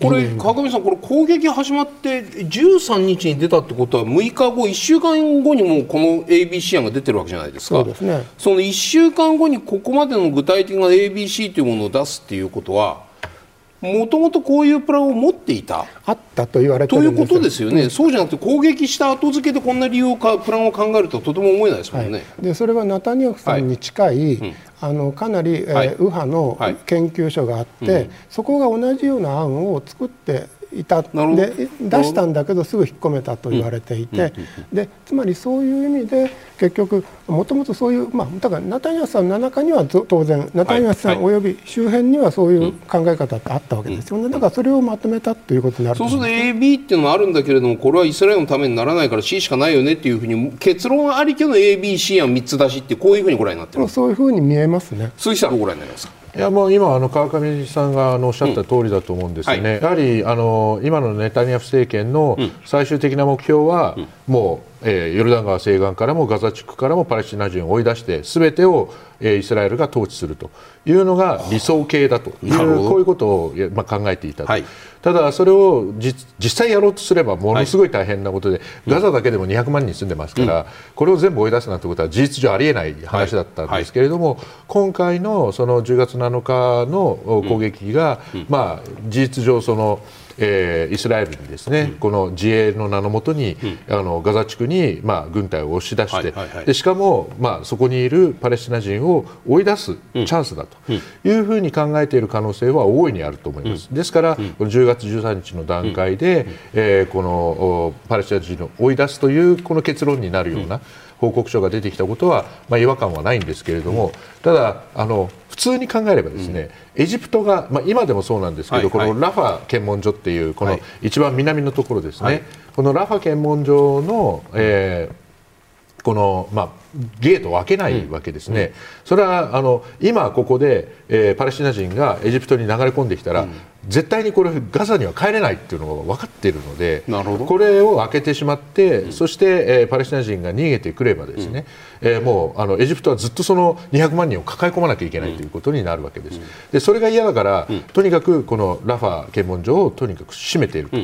Speaker 3: これ川上さんこれ攻撃始まって13日に出たってことは6日後1週間後にもこの ABC 案が出てるわけじゃないですか。
Speaker 4: そうです、ね、
Speaker 3: その1週間後にここまでの具体的な ABC というものを出すっていうことはもともとこういうプランを持っていた。
Speaker 4: あったと言われ
Speaker 3: てということですよね、うん、そうじゃなくて攻撃した後付けでこんな理由をかプランを考えるととても思えないですもんね、
Speaker 4: はい、でそれはナタニヤフさんに近い、はい。うん、あのかなり、えー、はい、右派の研究所があって、うん、そこが同じような案を作っていた。で出したんだけどすぐ引っ込めたと言われていて、でつまりそういう意味で結局もともとそういう、まあ、だからナタニヤフさんの中には当然ナタニヤフさんおよび周辺にはそういう考え方ってあったわけですよね。だからそれをまとめたということになる
Speaker 3: そうすると AB っていうのもあるんだけれどもこれはイスラエルのためにならないから C しかないよねっていうふうに結論ありきの ABC 案3つ出しってこういうふうにご覧になってる
Speaker 4: そういうふうに見えますね。
Speaker 3: 鈴木さんどうご覧になりますか？
Speaker 5: いやもう今あの川上さんがあのおっしゃった通りだと思うんですよね、うんはい、やはりあの今のネタニヤフ政権の最終的な目標は、もうえー、ヨルダン川西岸からもガザ地区からもパレスチナ人を追い出してすべてを、えー、イスラエルが統治するというのが理想形だというこういうことを、まあ、考えていたと、はい、ただ、それを実際やろうとすればものすごい大変なことで、はい、ガザだけでも200万人住んでますから、うん、これを全部追い出すなんてことは事実上ありえない話だったんですけれども、はい、今回のその10月7日の攻撃が、うん、まあ、事実上その。えー、イスラエルにですね、うん、この自衛の名のもとに、うん、あのガザ地区に、まあ、軍隊を押し出して、はいはいはい、でしかも、まあ、そこにいるパレスチナ人を追い出すチャンスだというふうに考えている可能性は大いにあると思います。ですから、この10月13日の段階で、えー、このパレスチナ人を追い出すというこの結論になるような、報告書が出てきたことは、まあ、違和感はないんですけれども、ただあの普通に考えればですね、うん、エジプトが、まあ、今でもそうなんですけど、はい、このラファ検問所っていうこの一番南のところですね、はい、このラファ検問所の、えー、この、まあ、ゲートを開けないわけですね、うん、それはあの今ここで、えー、パレスチナ人がエジプトに流れ込んできたら、うん、絶対にこれガザには帰れないっていうのが分かっているのでこれを開けてしまって、うん、そして、えー、パレスチナ人が逃げてくればですね、うん、えー、もうあのエジプトはずっとその200万人を抱え込まなきゃいけないということになるわけです、うん、でそれが嫌だから、とにかくこのラファ検問所をとにかく閉めていると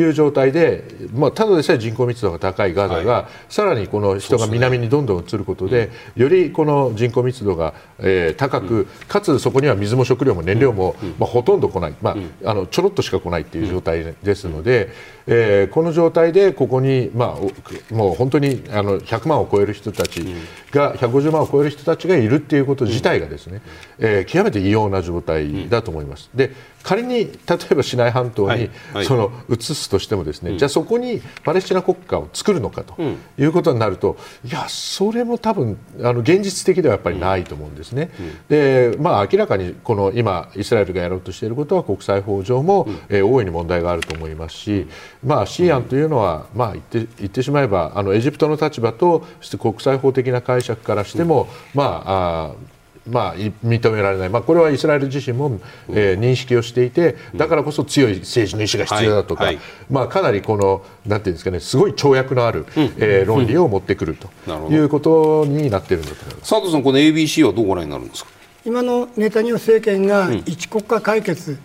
Speaker 5: いう状態で、まあ、ただでさえ人口密度が高いガザが、はい、さらにこの人が南にどんどん移ることで、よりこの人口密度が、えー、高く、かつそこには水も食料も燃料も、まあ、ほとんど来ない、まあ、あのちょろっとしか来ないという状態ですので、えー、この状態でここに、まあ、もう本当にあの100万を超える人たちが、150万を超える人たちがいるということ自体がですね、えー、極めて異様な状態だと思います。で仮に例えばシナイ半島に、その移すとしてもですね、じゃあそこにパレスチナ国家を作るのかということになると、いやそれも多分あの現実的ではやっぱりないと思うんですね。でまあ明らかにこの今イスラエルがやろうとしていることは国際法上も、えー、大いに問題があると思いますし、まあ、シアンというのは、まあ、言って言ってしまえばあのエジプトの立場と国際法的な解釈からしても、まああまあ、認められない、まあ、これはイスラエル自身も、えー、認識をしていてだからこそ強い政治の意思が必要だとか、はいはい、まあ、かなりこのなんていうんですかねすごい跳躍のある、うん、えー、論理を持ってくるということになっているんだと思います。
Speaker 3: 佐藤さん、この ABC はどうご覧になるんですか？
Speaker 2: 今のネタニヤフ政権が一国家解決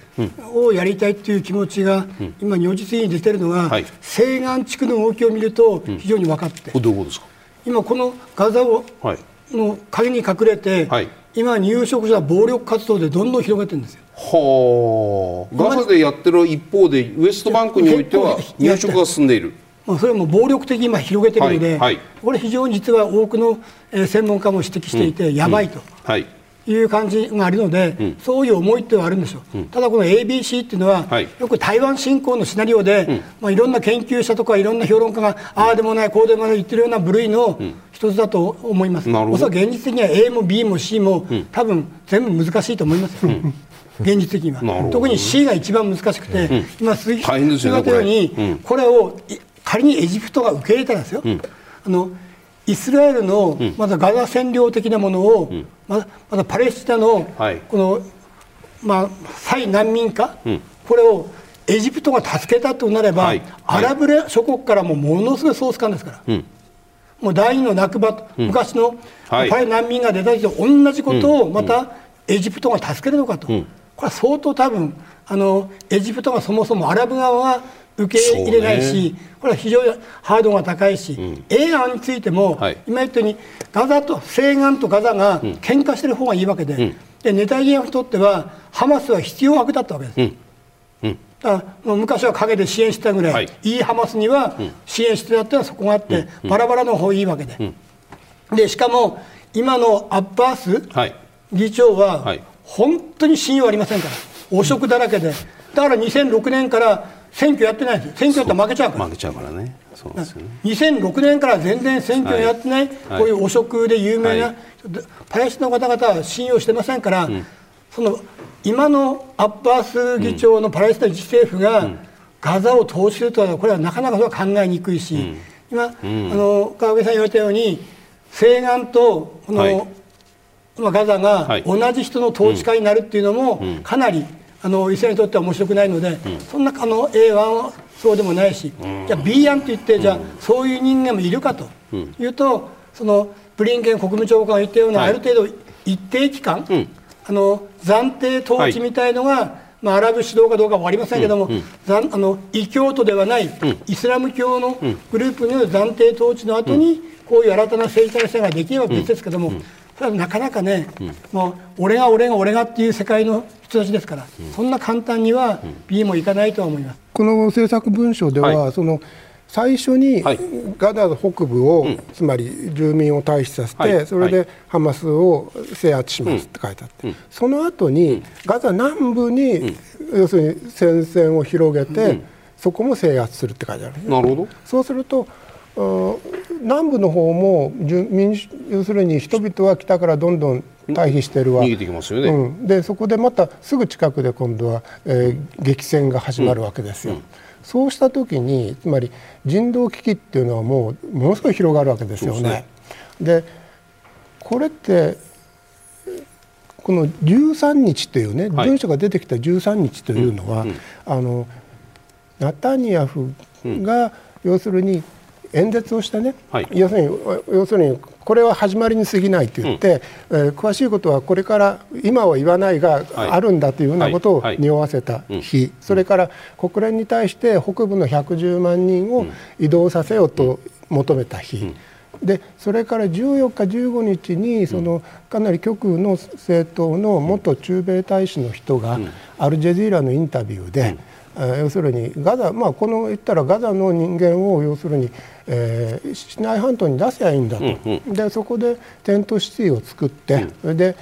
Speaker 2: をやりたいという気持ちが今、如実に出ているのは、西岸地区の動きを見ると非常に分かって、
Speaker 3: どういうことですか？
Speaker 2: 今、このガザをの陰に隠れて、今、入植者暴力活動でどんどん広げてるんですよ。
Speaker 3: はあ、ガザでやってる一方で、ウエストバンクにおいては入植が進んでいる。
Speaker 2: まあ、それはもう暴力的に今広げてるので、はいはい、これ非常に実は多くの専門家も指摘していて、うん、やばいと。はいいう感じがあるので、うん、そういう思いってはあるんですよ、うん、ただこの ABC っていうのは、はい、よく台湾侵攻のシナリオで、うん、まあ、いろんな研究者とかいろんな評論家が、ああでもない、こうでもない言ってるような部類の一つだと思います、おそらく現実的には A も B も C も、多分全部難しいと思います。よ。現実的には。特に C が一番難しくて、今、鈴木さんが言ったように、これ。を仮にエジプトが受け入れたらですよ、あのイスラエルのまだガザ占領的なものを、まだまだパレスチナのこの、まあ、再難民化、これをエジプトが助けたとなれば、アラブ諸国からもものすごいソース感ですから。もう第二の泣く場、昔のパレ難民が出た時と同じことをまたエジプトが助けるのかと、これは相当多分あのエジプトがそもそもアラブ側は受け入れないし、ね、これは非常にハードが高いし、うん、A 案についても、はい、今言ったようにガザと西岸とガザが喧嘩してる方がいいわけでうん、でネタニヤフにとってはハマスは必要悪だったわけです。うん。だから昔は陰で支援してたぐらい、はい、いいハマスには支援してたってのはそこがあって、バラバラの方がいいわけで、でしかも今のアッバース議長は本当に信用ありませんから。汚職だらけで。だから2006年から選挙やってないです選挙やったら負けちゃうから。
Speaker 3: 負けちゃうからね。そうですよね。
Speaker 2: 2006年から全然選挙やってない、はい、こういう汚職で有名な、はい、パレスチナの方々は信用してませんから、うん、その今のアッバース議長のパレスチナ自治政府が、ガザを投資するとはこれはなかなか考えにくいし、うん、今、うん、あの川上さん言われたように西岸とこの、はい、まあ、ガザが同じ人の統治下になるっていうのもかなり、あのイスラエルにとっては面白くないので、うん、そんなあの A はそうでもないし、うん、じゃあ B 案といって、じゃあそういう人間もいるかと。いうと、そのブリンケン国務長官が言ったような、ある程度一定期間、あの暫定統治みたいのが、はい。まあ、アラブ指導かどうか分かりませんけども、あの異教徒ではない、イスラム教のグループによる暫定統治の後に、こういう新たな政治体制ができれば別ですけども、それはなかなかね、もう俺が俺が俺がっていう世界の人たちですから、そんな簡単には B もいかないとは思います。
Speaker 4: この政策文書では、はい、その最初にガザ北部を、はい、つまり住民を退避させて、はい、それでハマスを制圧しますって書いてあって、その後にガザ南部に、要するに戦線を広げて、そこも制圧するって書いてある、
Speaker 3: なるほど。
Speaker 4: そうすると南部の方も民主要するに人々は北からどんどん退避してるわ。
Speaker 3: 逃げてきますよね、う
Speaker 4: ん、でそこでまたすぐ近くで今度は、えー、激戦が始まるわけですよ、うん。うん、そうした時につまり人道危機っていうのはもうものすごい広がるわけですよね。で、ね、これってこの13日というね、文書が出てきた13日というのは、あのナタニヤフが要するに演説をしてね、はい、要するに要するにこれは始まりに過ぎないと言って、うん、えー、詳しいことはこれから今は言わないがあるんだというようなことを匂わせた日、それから国連に対して北部の110万人を移動させようと求めた日。でそれから14日、15日にそのかなり極右の政党の元駐米大使の人がアルジャジーラのインタビューで、要するにガザ、まあ、この言ったらガザの人間を要するに、えー、シナイ半島に出せばいいんだと、うんうん、でそこでテントシティを作って、うん、で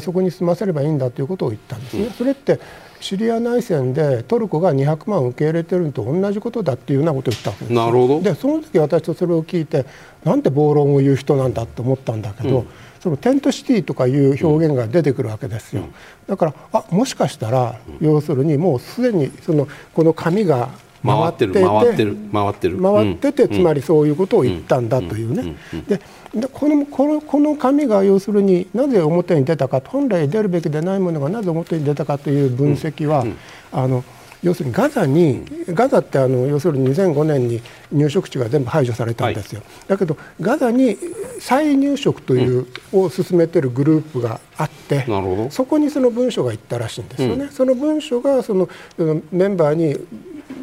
Speaker 4: そこに住ませればいいんだということを言ったんですね。うん、それってシリア内戦でトルコが200万受け入れてるのと同じことだっていうようなことを言ったわけです。
Speaker 3: なるほど。
Speaker 4: でその時私とそれを聞いてなんて暴論を言う人なんだと思ったんだけど、うん、そのテントシティとかいう表現が出てくるわけですよ、うん、だからあもしかしたら、要するにもうすでにそのこの紙が回ってて
Speaker 3: 回ってる回ってる
Speaker 4: 回ってて、つまりそういうことを言ったんだというね。ででこのこのこの紙が要するになぜ表に出たか本来出るべきでないものがなぜ表に出たかという分析は、あの要するにガザにガザってあの要するに2005年に入植地が全部排除されたんですよ、はい、だけどガザに再入植という、を進めてるグループがあってそこにその文書が行ったらしいんですよね、うん、その文書がそのメンバーに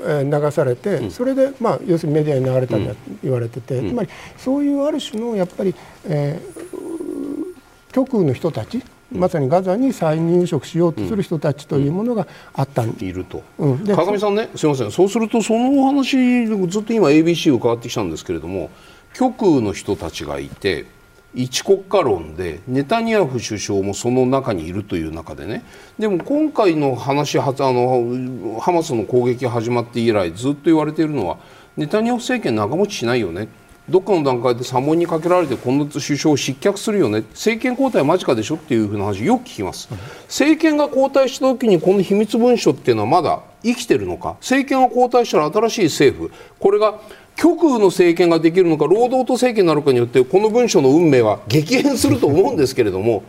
Speaker 4: 流されて、うん、それで、まあ、要するにメディアに流れたんだと言われてて、うん、つまりそういうある種のやっぱり、えー、極右の人たちまさにガザに再入植しようとする人たちというものがあったん、
Speaker 3: いると、うん、川上さんねすみません。そうするとそのお話ずっと今 ABC 伺ってきたんですけれども極右の人たちがいて一国家論でネタニヤフ首相もその中にいるという中でね。でも今回の話あのハマスの攻撃が始まって以来ずっと言われているのはネタニヤフ政権長持ちしないよねどっかの段階で3問にかけられてこの首相を失脚するよね。政権交代間近でしょっていうふうな話よく聞きます、政権が交代した時にこの秘密文書っていうのはまだ生きてるのか？政権が交代したら新しい政府。これが極右の政権ができるのか労働党政権になるかによってこの文書の運命は激変すると思うんですけれども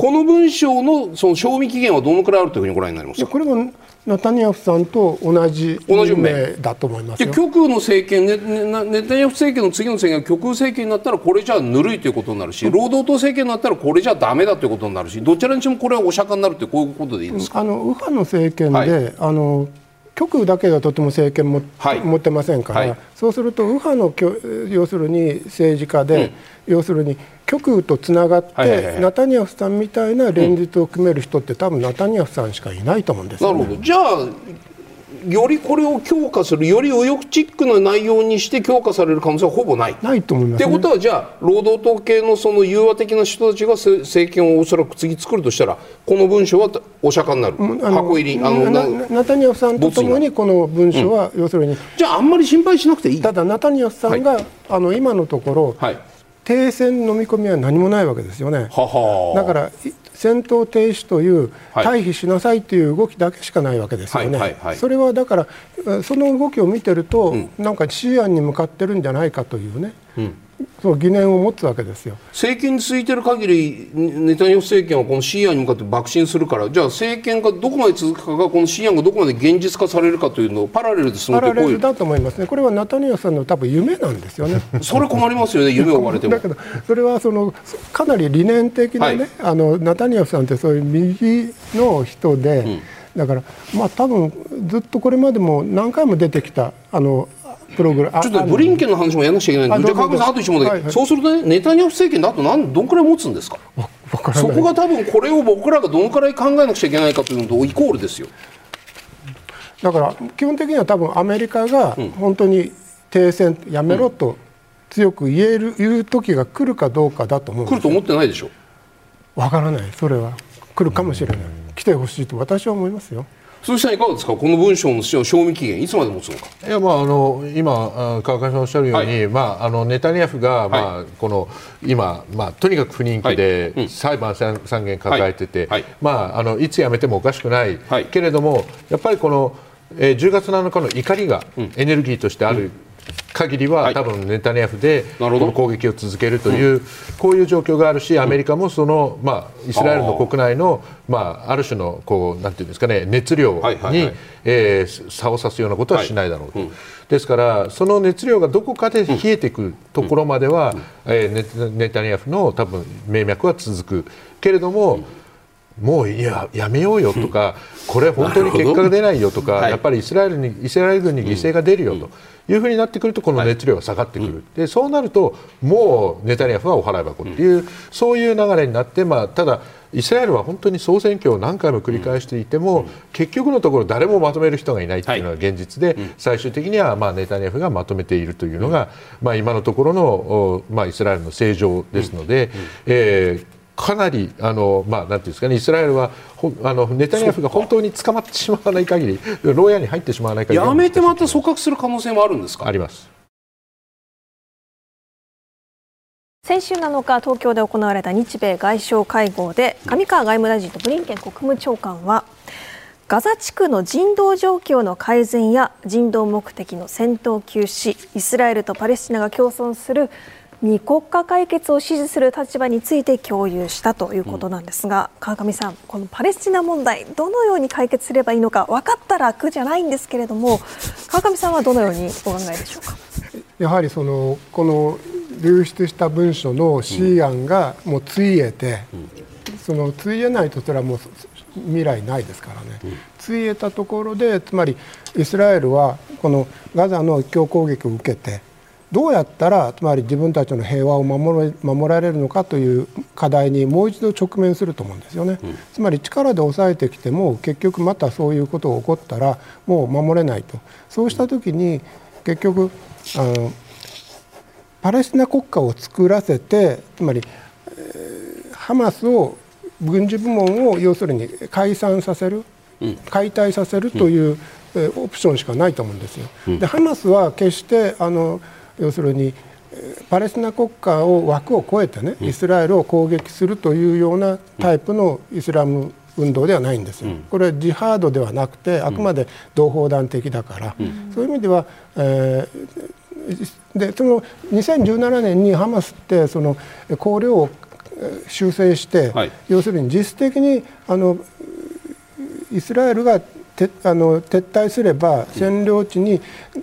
Speaker 3: この文章のその賞味期限はどのくらいあるというふうにご覧になります
Speaker 4: か？これはナタニヤフさんと同じ運命だと思います
Speaker 3: 極右の政権ネネタニヤフ政権の次の政権が極右政権になったらこれじゃぬるいということになるし、労働党政権になったらこれじゃだめだということになるしどちらにしてもこれはお釈迦になるというこういうことでいいですか？
Speaker 4: あの右派の政権で、はい、あの極右だけがとても政権も、はい、持ってませんから、はい、そうすると右派の要するに政治家で、うん、要するに極右とつながって、はいはいはい、ナタニヤフさんみたいな連立を組める人って、うん、多分ナタニヤフさんしかいないと思うんですよ、
Speaker 3: ね、なるほど。じゃあよりこれを強化するより右翼チックな内容にして強化される可能性はほぼない。
Speaker 4: ないと思います、
Speaker 3: ね、ってことはじゃあ労働党系のその融和的な人たちが政権をおそらく次作るとしたらこの文書はお釈迦になる、うん、箱入り
Speaker 4: あのナタニヤフさんとともにこの文書は、要するに
Speaker 3: じゃああんまり心配しなくていい。
Speaker 4: ただナタニヤフさんが、はい、あの今のところ、はい。停戦飲み込みは何もないわけですよね。ははだから戦闘停止という退避しなさいという動きだけしかないわけですよね。それはだからその動きを見てると、うん、なんかシーアンに向かってるんじゃないかというね、うん、その疑念を持つわけですよ。
Speaker 3: 政権に続いている限りネタニヤフ政権はこのシーアンに向かって爆心するからじゃあ政権がどこまで続くかがこのシーアンがどこまで現実化されるかというのをパラレルで進
Speaker 4: めてパラレルだと思いますね。これはネタニヤフさんの多分夢なんですよね。
Speaker 3: それ困りますよね 夢を追われても。
Speaker 4: だけどそれはそのかなり理念的なね、はい、あのナタニヤフさんってそういう右の人で、うん。だから、まあ多分ずっとこれまでも何回も出てきたあの
Speaker 3: プログラム。ちょっとブリンケンの話もやらなくちゃいけないんで、じゃあ、川上さん、あと一問だけ、はいはい、そうするとね、ネタニヤフ政権だとなんどんくらい持つんですか、そこが多分これを僕らがどのくらい考えなくちゃいけないかというのとイコールですよ。
Speaker 4: だから基本的には多分アメリカが本当に停戦やめろと強く言える、言う時が来るかどうかだと思う
Speaker 3: 来ると思ってないでしょ？
Speaker 4: わからない。それは。来るかもしれない、来てほしいと私は思いますよ。
Speaker 3: 鈴木さんいかがですか？この文章の賞味期限いつまで持つのか？
Speaker 5: いやまああの今川上さんおっしゃるように、はい、まああのネタニヤフが、まあこの今まあとにかく不人気で、はい。うん、裁判三件抱えてて、はい、まああのいつ辞めてもおかしくない、けれどもやっぱりこの、えー、10月7日の怒りがエネルギーとしてある。限りは、はい、多分ネタニヤフでこの攻撃を続けるという、うん、こういう状況があるしアメリカもその、まあ、イスラエルの国内のまあ、ある種のこうなんていうんですかね熱量に、はいはいはい、えー、差をさすようなことはしないだろうと、はいうん、ですからその熱量がどこかで冷えていくところまでは、うん、えー、ネタニヤフの多分命脈は続く。けれども、うん。もういややめようよとか、これ本当に結果が出ないよとか、やっぱりイスラエルにイスラエル軍に犠牲が出るよというふうになってくるとこの熱量が下がってくる、でそうなるともうネタニヤフはお払い箱っていう、そういう流れになって、まあ、ただイスラエルは本当に総選挙を何回も繰り返していても、結局のところ誰もまとめる人がいないというのが現実で、最終的にはまあネタニヤフがまとめているというのが、まあ、今のところの、まあ、イスラエルの正常ですので、えーかなりあの、まあ、なんていうんですかねイスラエルはあのネタニヤフが本当に捕まってしまわない限り牢屋に入ってしまわない限
Speaker 3: りやめてまた組閣する可能性もあるんですか？
Speaker 5: あります。
Speaker 1: 先週7日東京で行われた日米外相会合で上川外務大臣とブリンケン国務長官はガザ地区の人道状況の改善や人道目的の戦闘休止イスラエルとパレスチナが共存する二国家解決を支持する立場について共有したということなんですが、うん、川上さん、このパレスチナ問題、どのように解決すればいいのか分かったら楽じゃないんですけれども、川上さんはどのようにお考えでしょうか？
Speaker 4: やはりそのこの流出した文書の C 案がもうついえて、うん、そのついえないとそれはもう未来ないですからね、うん、ついえたところでつまりイスラエルはこのガザの強攻撃を受けてどうやったらつまり自分たちの平和を守れ守られるのかという課題にもう一度直面すると思うんですよね、うん、つまり力で抑えてきても結局またそういうことが起こったらもう守れないと。そうした時に結局あのパレスチナ国家を作らせてつまり、えー、ハマスを軍事部門を要するに解散させる、うん、解体させるという、うん、オプションしかないと思うんですよ。でハマスは決してあの要するにパレスチナ国家を枠を超えてねイスラエルを攻撃するというようなタイプのイスラム運動ではないんですよ、これはジハードではなくてあくまで同胞団的だから、そういう意味では、えー、でその2017年にハマスってその綱領を修正して、はい、要するに実質的にあのイスラエルがあの撤退すれば占領地に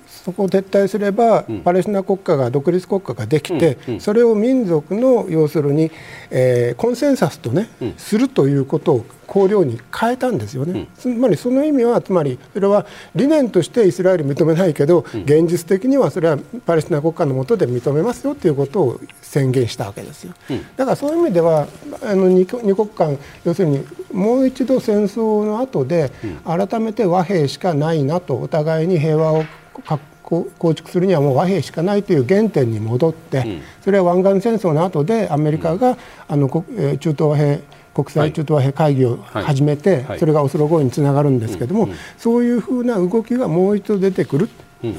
Speaker 4: そこを撤退すれば、パレスチナ国家が独立国家ができて、それを民族の要するに、えー、コンセンサスとね、するということを綱領に変えたんですよね、つまりその意味はつまりそれは理念としてイスラエル認めないけど、現実的にはそれはパレスチナ国家の下で認めますよということを宣言したわけですよ、だからそういう意味ではあの二国間要するにもう一度戦争の後で改めて和平しかないなとお互いに平和を構築するにはもう和平しかないという原点に戻って、それは湾岸戦争の後でアメリカがあの中東和平国際中東和平会議を始めて、それがオスロ合意につながるんですけども、そういうふうな動きがもう一度出てくる。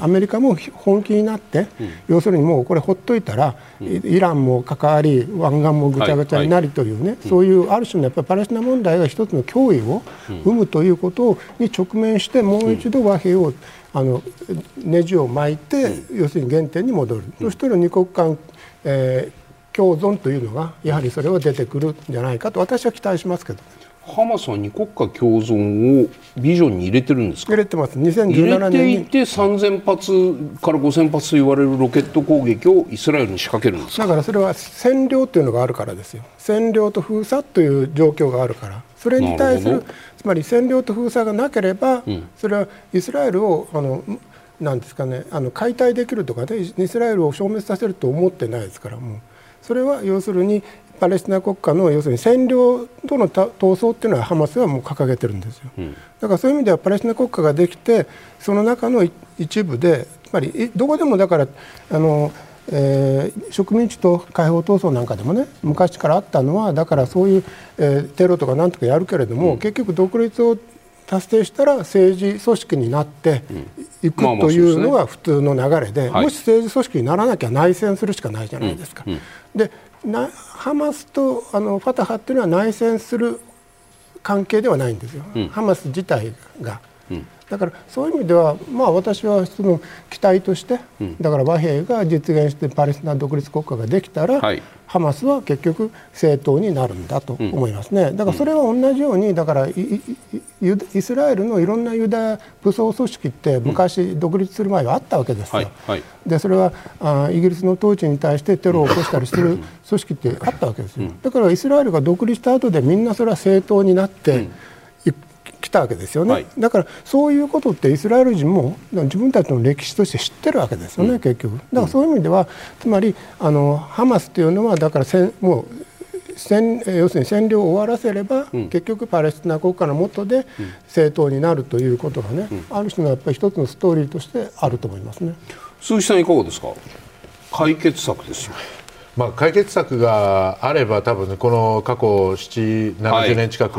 Speaker 4: アメリカも本気になって、要するにもうこれほっといたら、イランも関わり湾岸もぐちゃぐちゃになりというね、そういうある種のやっぱりパレスチナ問題が一つの脅威を生むということに直面してもう一度和平をあのネジを巻いて、要するに原点に戻る、そして二国間、えー、共存というのがやはりそれは出てくるんじゃないかと私は期待しますけど。
Speaker 3: ハマスは二国家共存をビジョンに入れてるんですか？
Speaker 4: 入れてます。2017
Speaker 3: 年に。入れていて3000発から5000発と言われるロケット攻撃をイスラエルに仕掛けるんです
Speaker 4: だからそれは占領というのがあるからですよ。占領と封鎖という状況があるから。それに対するつまり占領と封鎖がなければ、うん、それはイスラエルをあのなんですかねあの解体できるとかねイスラエルを消滅させると思ってないですからもうそれは要するにパレスチナ国家の要するに占領との闘争っていうのはハマスはもう掲げてるんですよ、うん、だからそういう意味ではパレスチナ国家ができてその中の一部でつまりどこでもだからあの、えー、植民地と解放闘争なんかでもね昔からあったのはだからそういう、えー、テロとかなんとかやるけれども、うん、結局独立を達成したら政治組織になっていくというのが普通の流れで、もし政治組織にならなきゃ内戦するしかないじゃないですか。でハマスとあのファタハっていうのは内戦する関係ではないんですよ、うん、ハマス自体が、うん、だからそういう意味では、まあ、私はその期待として、だから和平が実現してパレスチナ独立国家ができたら、はい、ハマスは結局政党になるんだと思いますね、だからそれは同じようにだからイスラエルのいろんなユダヤ武装組織って昔独立する前はあったわけですよ、はいはい、でそれはあイギリスの統治に対してテロを起こしたりする組織ってあったわけですよ、だからイスラエルが独立した後でみんなそれは政党になって、来たわけですよね、はい、だからそういうことってイスラエル人も自分たちの歴史として知ってるわけですよね、うん、結局。だからそういう意味では、つまりあのハマスというのはだからせもう占要するに占領を終わらせれば、うん、結局パレスチナ国家の下で政党になるということがね、うん、ある種のやっぱり一つのストーリーとしてあると思いますね。
Speaker 3: 鈴木さんいかがですか？解決策ですよ
Speaker 5: まあ、解決策があれば多分、ね、この過去7、70年近く、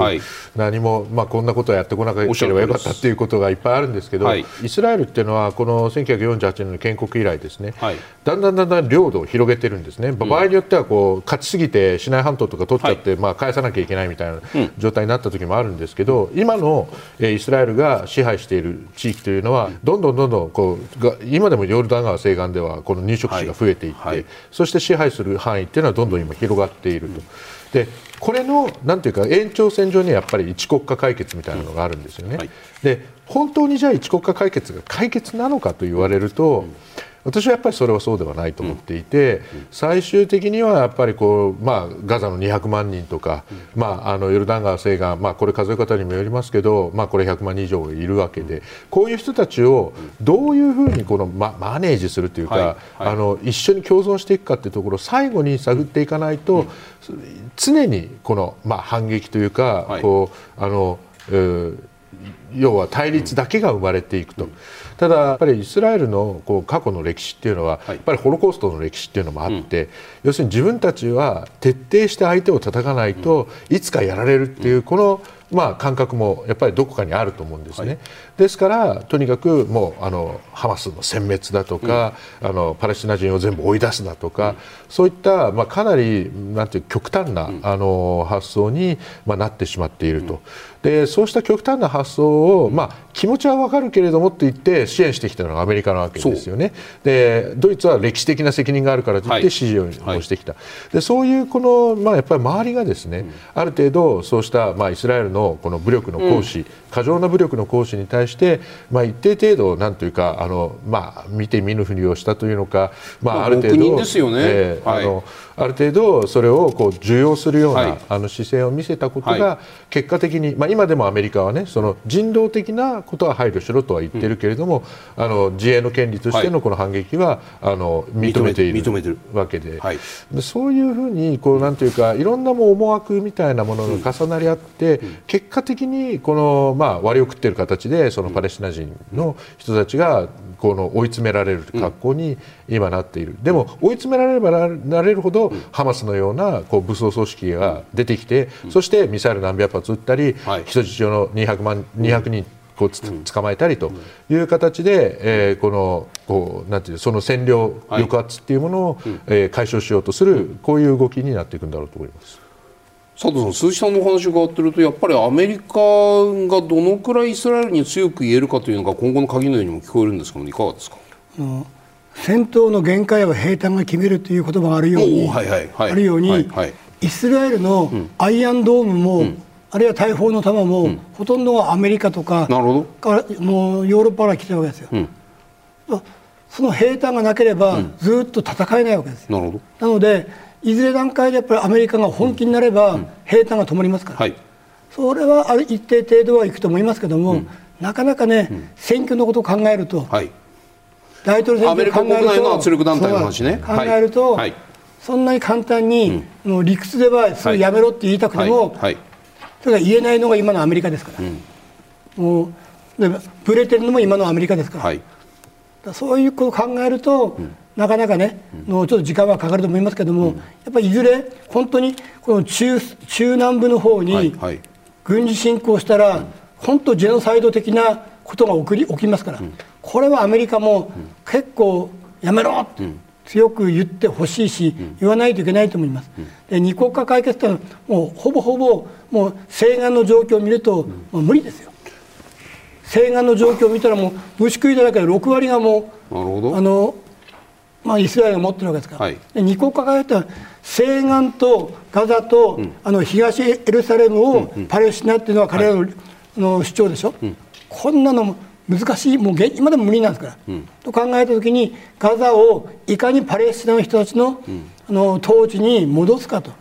Speaker 5: 何も、まあ、こんなことをやってこなければよかったということがいっぱいあるんですけど、はい、イスラエルっていうのはこの1948年の建国以来ですね、はい、だんだんだんだん領土を広げてるんですね、場合によってはこう勝ちすぎてシナイ半島とか取っちゃって、はい、まあ、返さなきゃいけないみたいな状態になった時もあるんですけど、今の、えイスラエルが支配している地域というのはどんどんどんどんこう今でもヨルダン川西岸ではこの入植地が増えていって、そして支配するる範囲っていうのはどんどん今広がっていると。でこれのなんていうか延長線上にはやっぱり一国家解決みたいなのがあるんですよね。はい、で本当にじゃあ一国家解決が解決なのかと言われると、うん私はやっぱりそれはそうではないと思っていて、最終的にはやっぱりこう、まあ、ガザの200万人とか、まあ、あのヨルダン川西岸、まあ、これ数え方にもよりますけど、まあ、これ100万人以上いるわけでこういう人たちをどういうふうにこのママネージするというか、はいはい、あの一緒に共存していくかというところを最後に探っていかないと、常にこの、まあ、反撃というか、はい、こうあの、えー要は対立だけが生まれていくと、ただやっぱりイスラエルのこう過去の歴史っていうのは、やっぱりホロコーストの歴史っていうのもあって、要するに自分たちは徹底して相手を叩かないと、いつかやられるっていうこのまあ、感覚もやっぱりどこかにあると思うんですね、はい、ですからとにかくもうあのハマスの殲滅だとか、うん、あのパレスチナ人を全部追い出すだとか、うん、そういった、まあ、かなりなんていう極端な、うん、あの発想に、まあ、なってしまっていると。でそうした極端な発想を、まあ、気持ちは分かるけれどもって言って支援してきたのがアメリカなわけですよね。でドイツは歴史的な責任があるからといって支持をしてきた、はい。はい、でそういうこの、まあ、やっぱり周りがですね、ある程度そうした、まあ、イスラエルのこの武力の行使、過剰な武力の行使に対して、まあ、一定程度、なんというかあの、まあ、見て見ぬふりをしたというのか、まあ、ある程度、
Speaker 3: ですよね、え
Speaker 5: ー、はい、あのある程度それをこう受容するような、はい、あの姿勢を見せたことが結果的に、まあ、今でもアメリカはねその人道的なことは配慮しろとは言ってるけれども、うん、あの自衛の権利としてのこの反撃は、あの認めている。わけで,、でそういうふうにこうなんていうかいろんなも思惑みたいなものが重なり合って、うん、結果的にこの、まあ、割を食っている形でそのパレスチナ人の人たちがこの追い詰められる格好に今なっている、でも追い詰められればなれるほど、ハマスのようなこう武装組織が出てきて、そしてミサイル何百発撃ったり、人質上の200万200人こう捕まえたりという形で、えー、このこうなんていうその占領抑圧っていうものを、えー、解消しようとするこういう動きになっていくんだろうと思います。
Speaker 3: 佐藤さん、鈴木さんのお話を伺っていると、やっぱりアメリカがどのくらいイスラエルに強く言えるかというのが今後の鍵のようにも聞こえるんですけど、いかがですか。
Speaker 2: 戦闘の限界は兵隊が決めるという言葉があるように、はいはいはい、あるように、はい。はい、イスラエルのアイアンドームも、うん、あるいは大砲の弾も、うん、ほとんどがアメリカとか
Speaker 3: なるほど。
Speaker 2: もうヨーロッパから来てるわけですよ。うん、その兵隊がなければ、ずっと戦えないわけです
Speaker 3: な
Speaker 2: のでいずれ段階でやっぱりアメリカが本気になれば、兵隊が止まりますから、はい、それはある一定程度はいくと思いますけども、うん、なかなかね、うん、選挙のことを考えると、はい、
Speaker 3: 大統領選挙を考えると圧力団体の話ね。
Speaker 2: 考えると、はい、そんなに簡単に、うん、理屈ではすぐやめろって言いたくても、それが言えないのが今のアメリカですから、もうぶれてるのも今のアメリカですから、そういうことを考えると、なかなかね、のちょっと時間はかかると思いますけども、やっぱりいずれ本当にこの中中南部の方に軍事侵攻したら、本当ジェノサイド的なことが起き起きますから、これはアメリカも結構やめろって。強く言ってほしいし、言わないといけないと思います。で二国家解決というのはもうほぼほぼもう西岸の状況を見るともう無理ですよ。西岸の状況を見たらもう虫食いだらけで6割がも
Speaker 3: うなるほど。
Speaker 2: あの、まあ、イスラエルが持ってるわけですから、はい、で二国家がやったら西岸とガザと、うん、あの東エルサレムをパレスチナっていうのは彼らの,、の主張でしょ、うん、こんなの難しいもう今でも無理なんですから、うん、と考えた時にガザをいかにパレスチナの人たちの,、あの統治に戻すかと、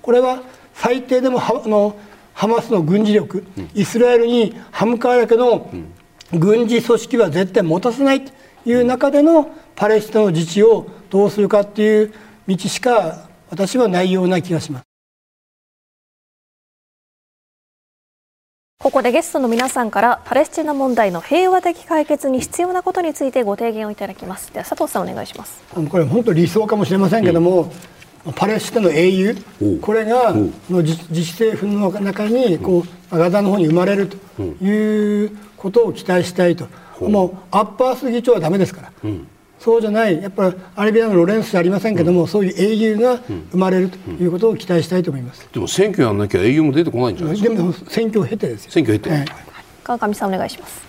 Speaker 2: これは最低でもあのハマスの軍事力、イスラエルに歯向かうだけの軍事組織は絶対持たせないという中でのパレスチナの自治をどうするかっていう道しか私はないような気がします。
Speaker 1: ここでゲストの皆さんからパレスチナ問題の平和的解決に必要なことについてご提言をいただきます。では佐藤さんお願いします。
Speaker 2: これ本当理想かもしれませんけども、うん。パレスチナの英雄これがの自治政府の中にこうガザの方に生まれるということを期待したいと。もうアッパース議長はだめですから、そうじゃないやっぱりアラビアのロレンスじゃありませんけども、そういう英雄が生まれるということを期待したいと思います、
Speaker 3: でも選挙やんなきゃ英雄も出てこないんじゃないですか？でも
Speaker 2: 選挙を経てですよ。
Speaker 3: 選挙経て、
Speaker 1: はい、川上さんお願いします、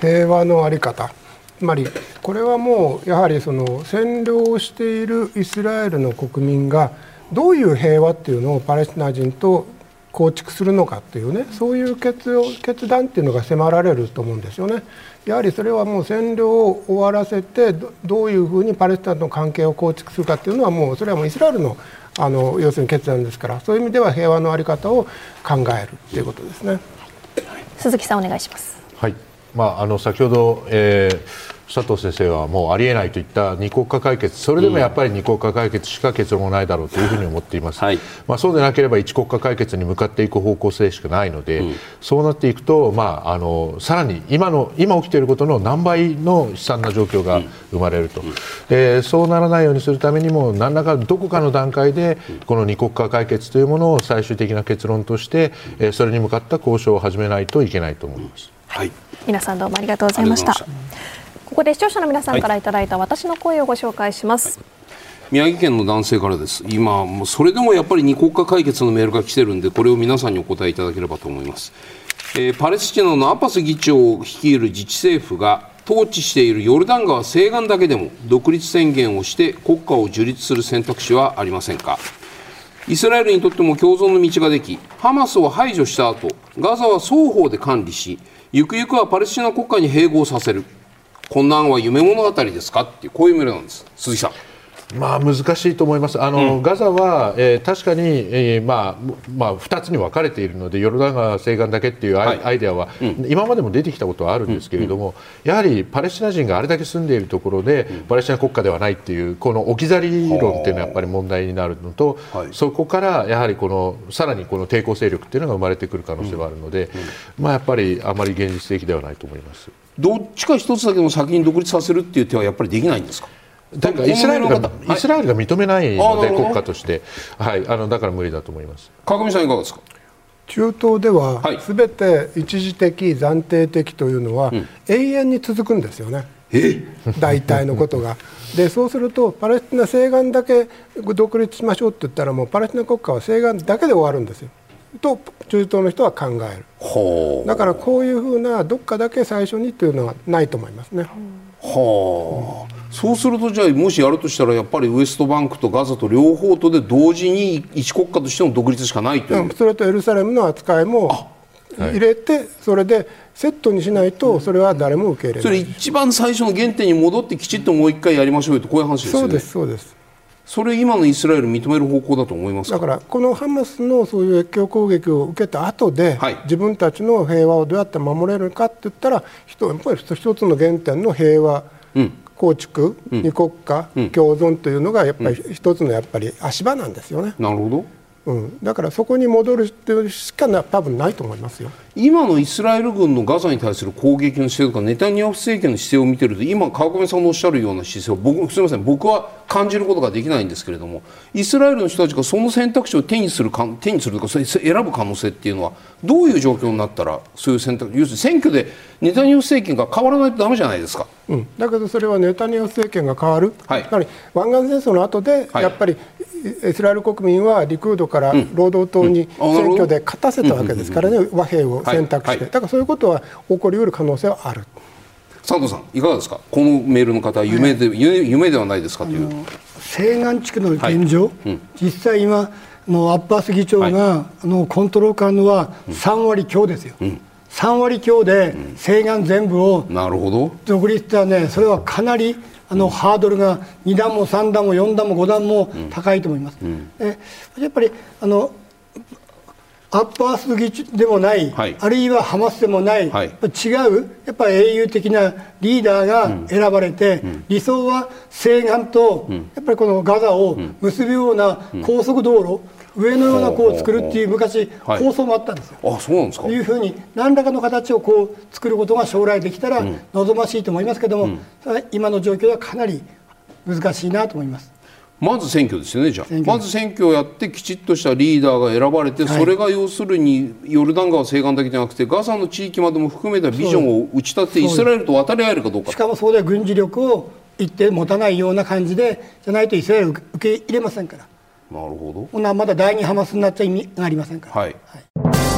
Speaker 4: 平和のあり方。つまりこれはもうやはりその占領しているイスラエルの国民がどういう平和っていうのをパレスチナ人と構築するのかっていうねそういう決決断っていうのが迫られると思うんですよね。やはりそれはもう占領を終わらせてどういうふうにパレスチナとの関係を構築するかっていうのはもうそれはもうイスラエルのあの要するに決断ですからそういう意味では平和の在り方を考えるということですね。
Speaker 1: 鈴木さんお願いします。
Speaker 5: はい。まああの先ほど、えー、佐藤先生はもうありえないといった二国家解決それでもやっぱり二国家解決しか結論がないだろうというふうに思っています、はい、まあ、そうでなければ一国家解決に向かっていく方向性しかないので、うん、そうなっていくと、まあ、あのさらに今の今起きていることの何倍の悲惨な状況が生まれると、うん、でそうならないようにするためにも何らかどこかの段階でこの二国家解決というものを最終的な結論として、えそれに向かった交渉を始めないといけないと思います。
Speaker 1: はい、皆さんどうもありがとうございました。ここで視聴者の皆さんからいただいた私の声をご紹介します、はい、
Speaker 3: 宮城県の男性からです。今それでもやっぱり二国家解決のメールが来てるんでこれを皆さんにお答えいただければと思います、えー、パレスチナのアッパス議長を率いる自治政府が統治しているヨルダン川西岸だけでも独立宣言をして国家を樹立する選択肢はありませんか。イスラエルにとっても共存の道ができハマスを排除した後ガザは双方で管理しゆくゆくはパレスチナ国家に併合させるこんなんは夢物語ですか？っていうこういうメールなんです。鈴木さん。
Speaker 5: まあ、難しいと思います、あの、うん、ガザは、えー、確かに、えーまあまあ、2つに分かれているので、ヨルダン川西岸だけっていうアイはい、アイデアは、うん、今までも出てきたことはあるんですけれども、うん、やはりパレスチナ人があれだけ住んでいるところで、パレスチナ国家ではないっていう、この置き去り論っていうのはやっぱり問題になるのと、はい、そこからやはりこのさらにこの抵抗勢力っていうのが生まれてくる可能性はあるので、まあ、やっぱりあまり現実的ではないと思います。
Speaker 3: どっちか一つだけでも先に独立させるっていう手はやっぱりできないんですか？
Speaker 5: だからイスラエルが、イスラエルが認めないので、国家として、はい、あのだから無理だと思います。
Speaker 3: 川上さんいかがですか？
Speaker 4: 中東ではすべて一時的、暫定的というのは、永遠に続くんですよね。大体のことが。でそうするとパレスチナ西岸だけ独立しましょうって言ったらもうパレスチナ国家は西岸だけで終わるんですよ。と中東の人は考える。だからこういうふうなどっかだけ最初にというのはないと思いますね。
Speaker 3: はあ、そうするとじゃあもしやるとしたらやっぱりウエストバンクとガザと両方とで同時に一国家としての独立しかないという、
Speaker 4: それとエルサレムの扱いも入れて、それでセットにしないとそれは誰も受け入れない。
Speaker 3: それ一番最初の原点に戻ってきちっともう一回やりましょうよとこういう話ですよね
Speaker 4: そうですそうです
Speaker 3: それ今のイスラエル認める方向だと思います
Speaker 4: だからこのハマスのそういう越境攻撃を受けた後で、はい、自分たちの平和をどうやって守れるかって言ったらやっぱり一つの原点の平和、うん。構築、うん、二国家、うん、共存というのがやっぱり一つのやっぱり足場なんですよね。
Speaker 3: なるほど。
Speaker 4: うん、だからそこに戻るっていうしかな多分ないと思いますよ。
Speaker 3: 今のイスラエル軍のガザに対する攻撃の姿勢とかネタニヤフ政権の姿勢を見てると今川上さんのおっしゃるような姿勢を僕すみません僕は感じることができないんですけれどもイスラエルの人たちがその選択肢を手にするか手にするとか選ぶ可能性っていうのはどういう状況になったらそういう選択要するに選挙でネタニヤフ政権が変わらないとだめじゃないですか、
Speaker 4: うん、だけどそれはネタニヤフ政権が変わる、はい、湾岸戦争の後でやっぱり、イスラエル国民はリクードから労働党に選挙で勝たせたわけですからね、和平を選択して、だからそういうことは起こりうる可能性はある。
Speaker 3: 佐藤さんいかがですか？このメールの方夢で、はい、夢ではないですかという。
Speaker 2: 西岸地区の現状、はい。うん、実際今のアッバス議長が、はい、あのコントロール感のは3割強ですよ、うん、3割強で西岸全部を独立したねそれはかなりあのハードルが2段も3段も4段も5段も高いと思います。うん、えやっぱりあのアッパース議でもない、はい、あるいはハマスでもない、はい、違うやっぱり英雄的なリーダーが選ばれて、うん、理想は西岸と、うん、やっぱりこのガザを結ぶような高速道路、うん、上のようなこう作るっていう昔構想もあったんですよ。
Speaker 3: あそうなんですか。
Speaker 2: いうふうに何らかの形をこう作ることが将来できたら望ましいと思いますけども、今の状況はかなり難しいなと思います。
Speaker 3: まず選挙ですよねじゃあ。まず選挙をやってきちっとしたリーダーが選ばれて、それが要するにヨルダン川西岸だけじゃなくてガザの地域までも含めたビジョンを打ち立ててイスラエルと渡り合えるかどうか。
Speaker 2: しかもそこで軍事力を一定持たないような感じでじゃないとイスラエル受け入れませんから。
Speaker 3: なるほど。
Speaker 2: ほなまだ第二ハマスになっちゃ意味がありませんから。
Speaker 3: はい、はい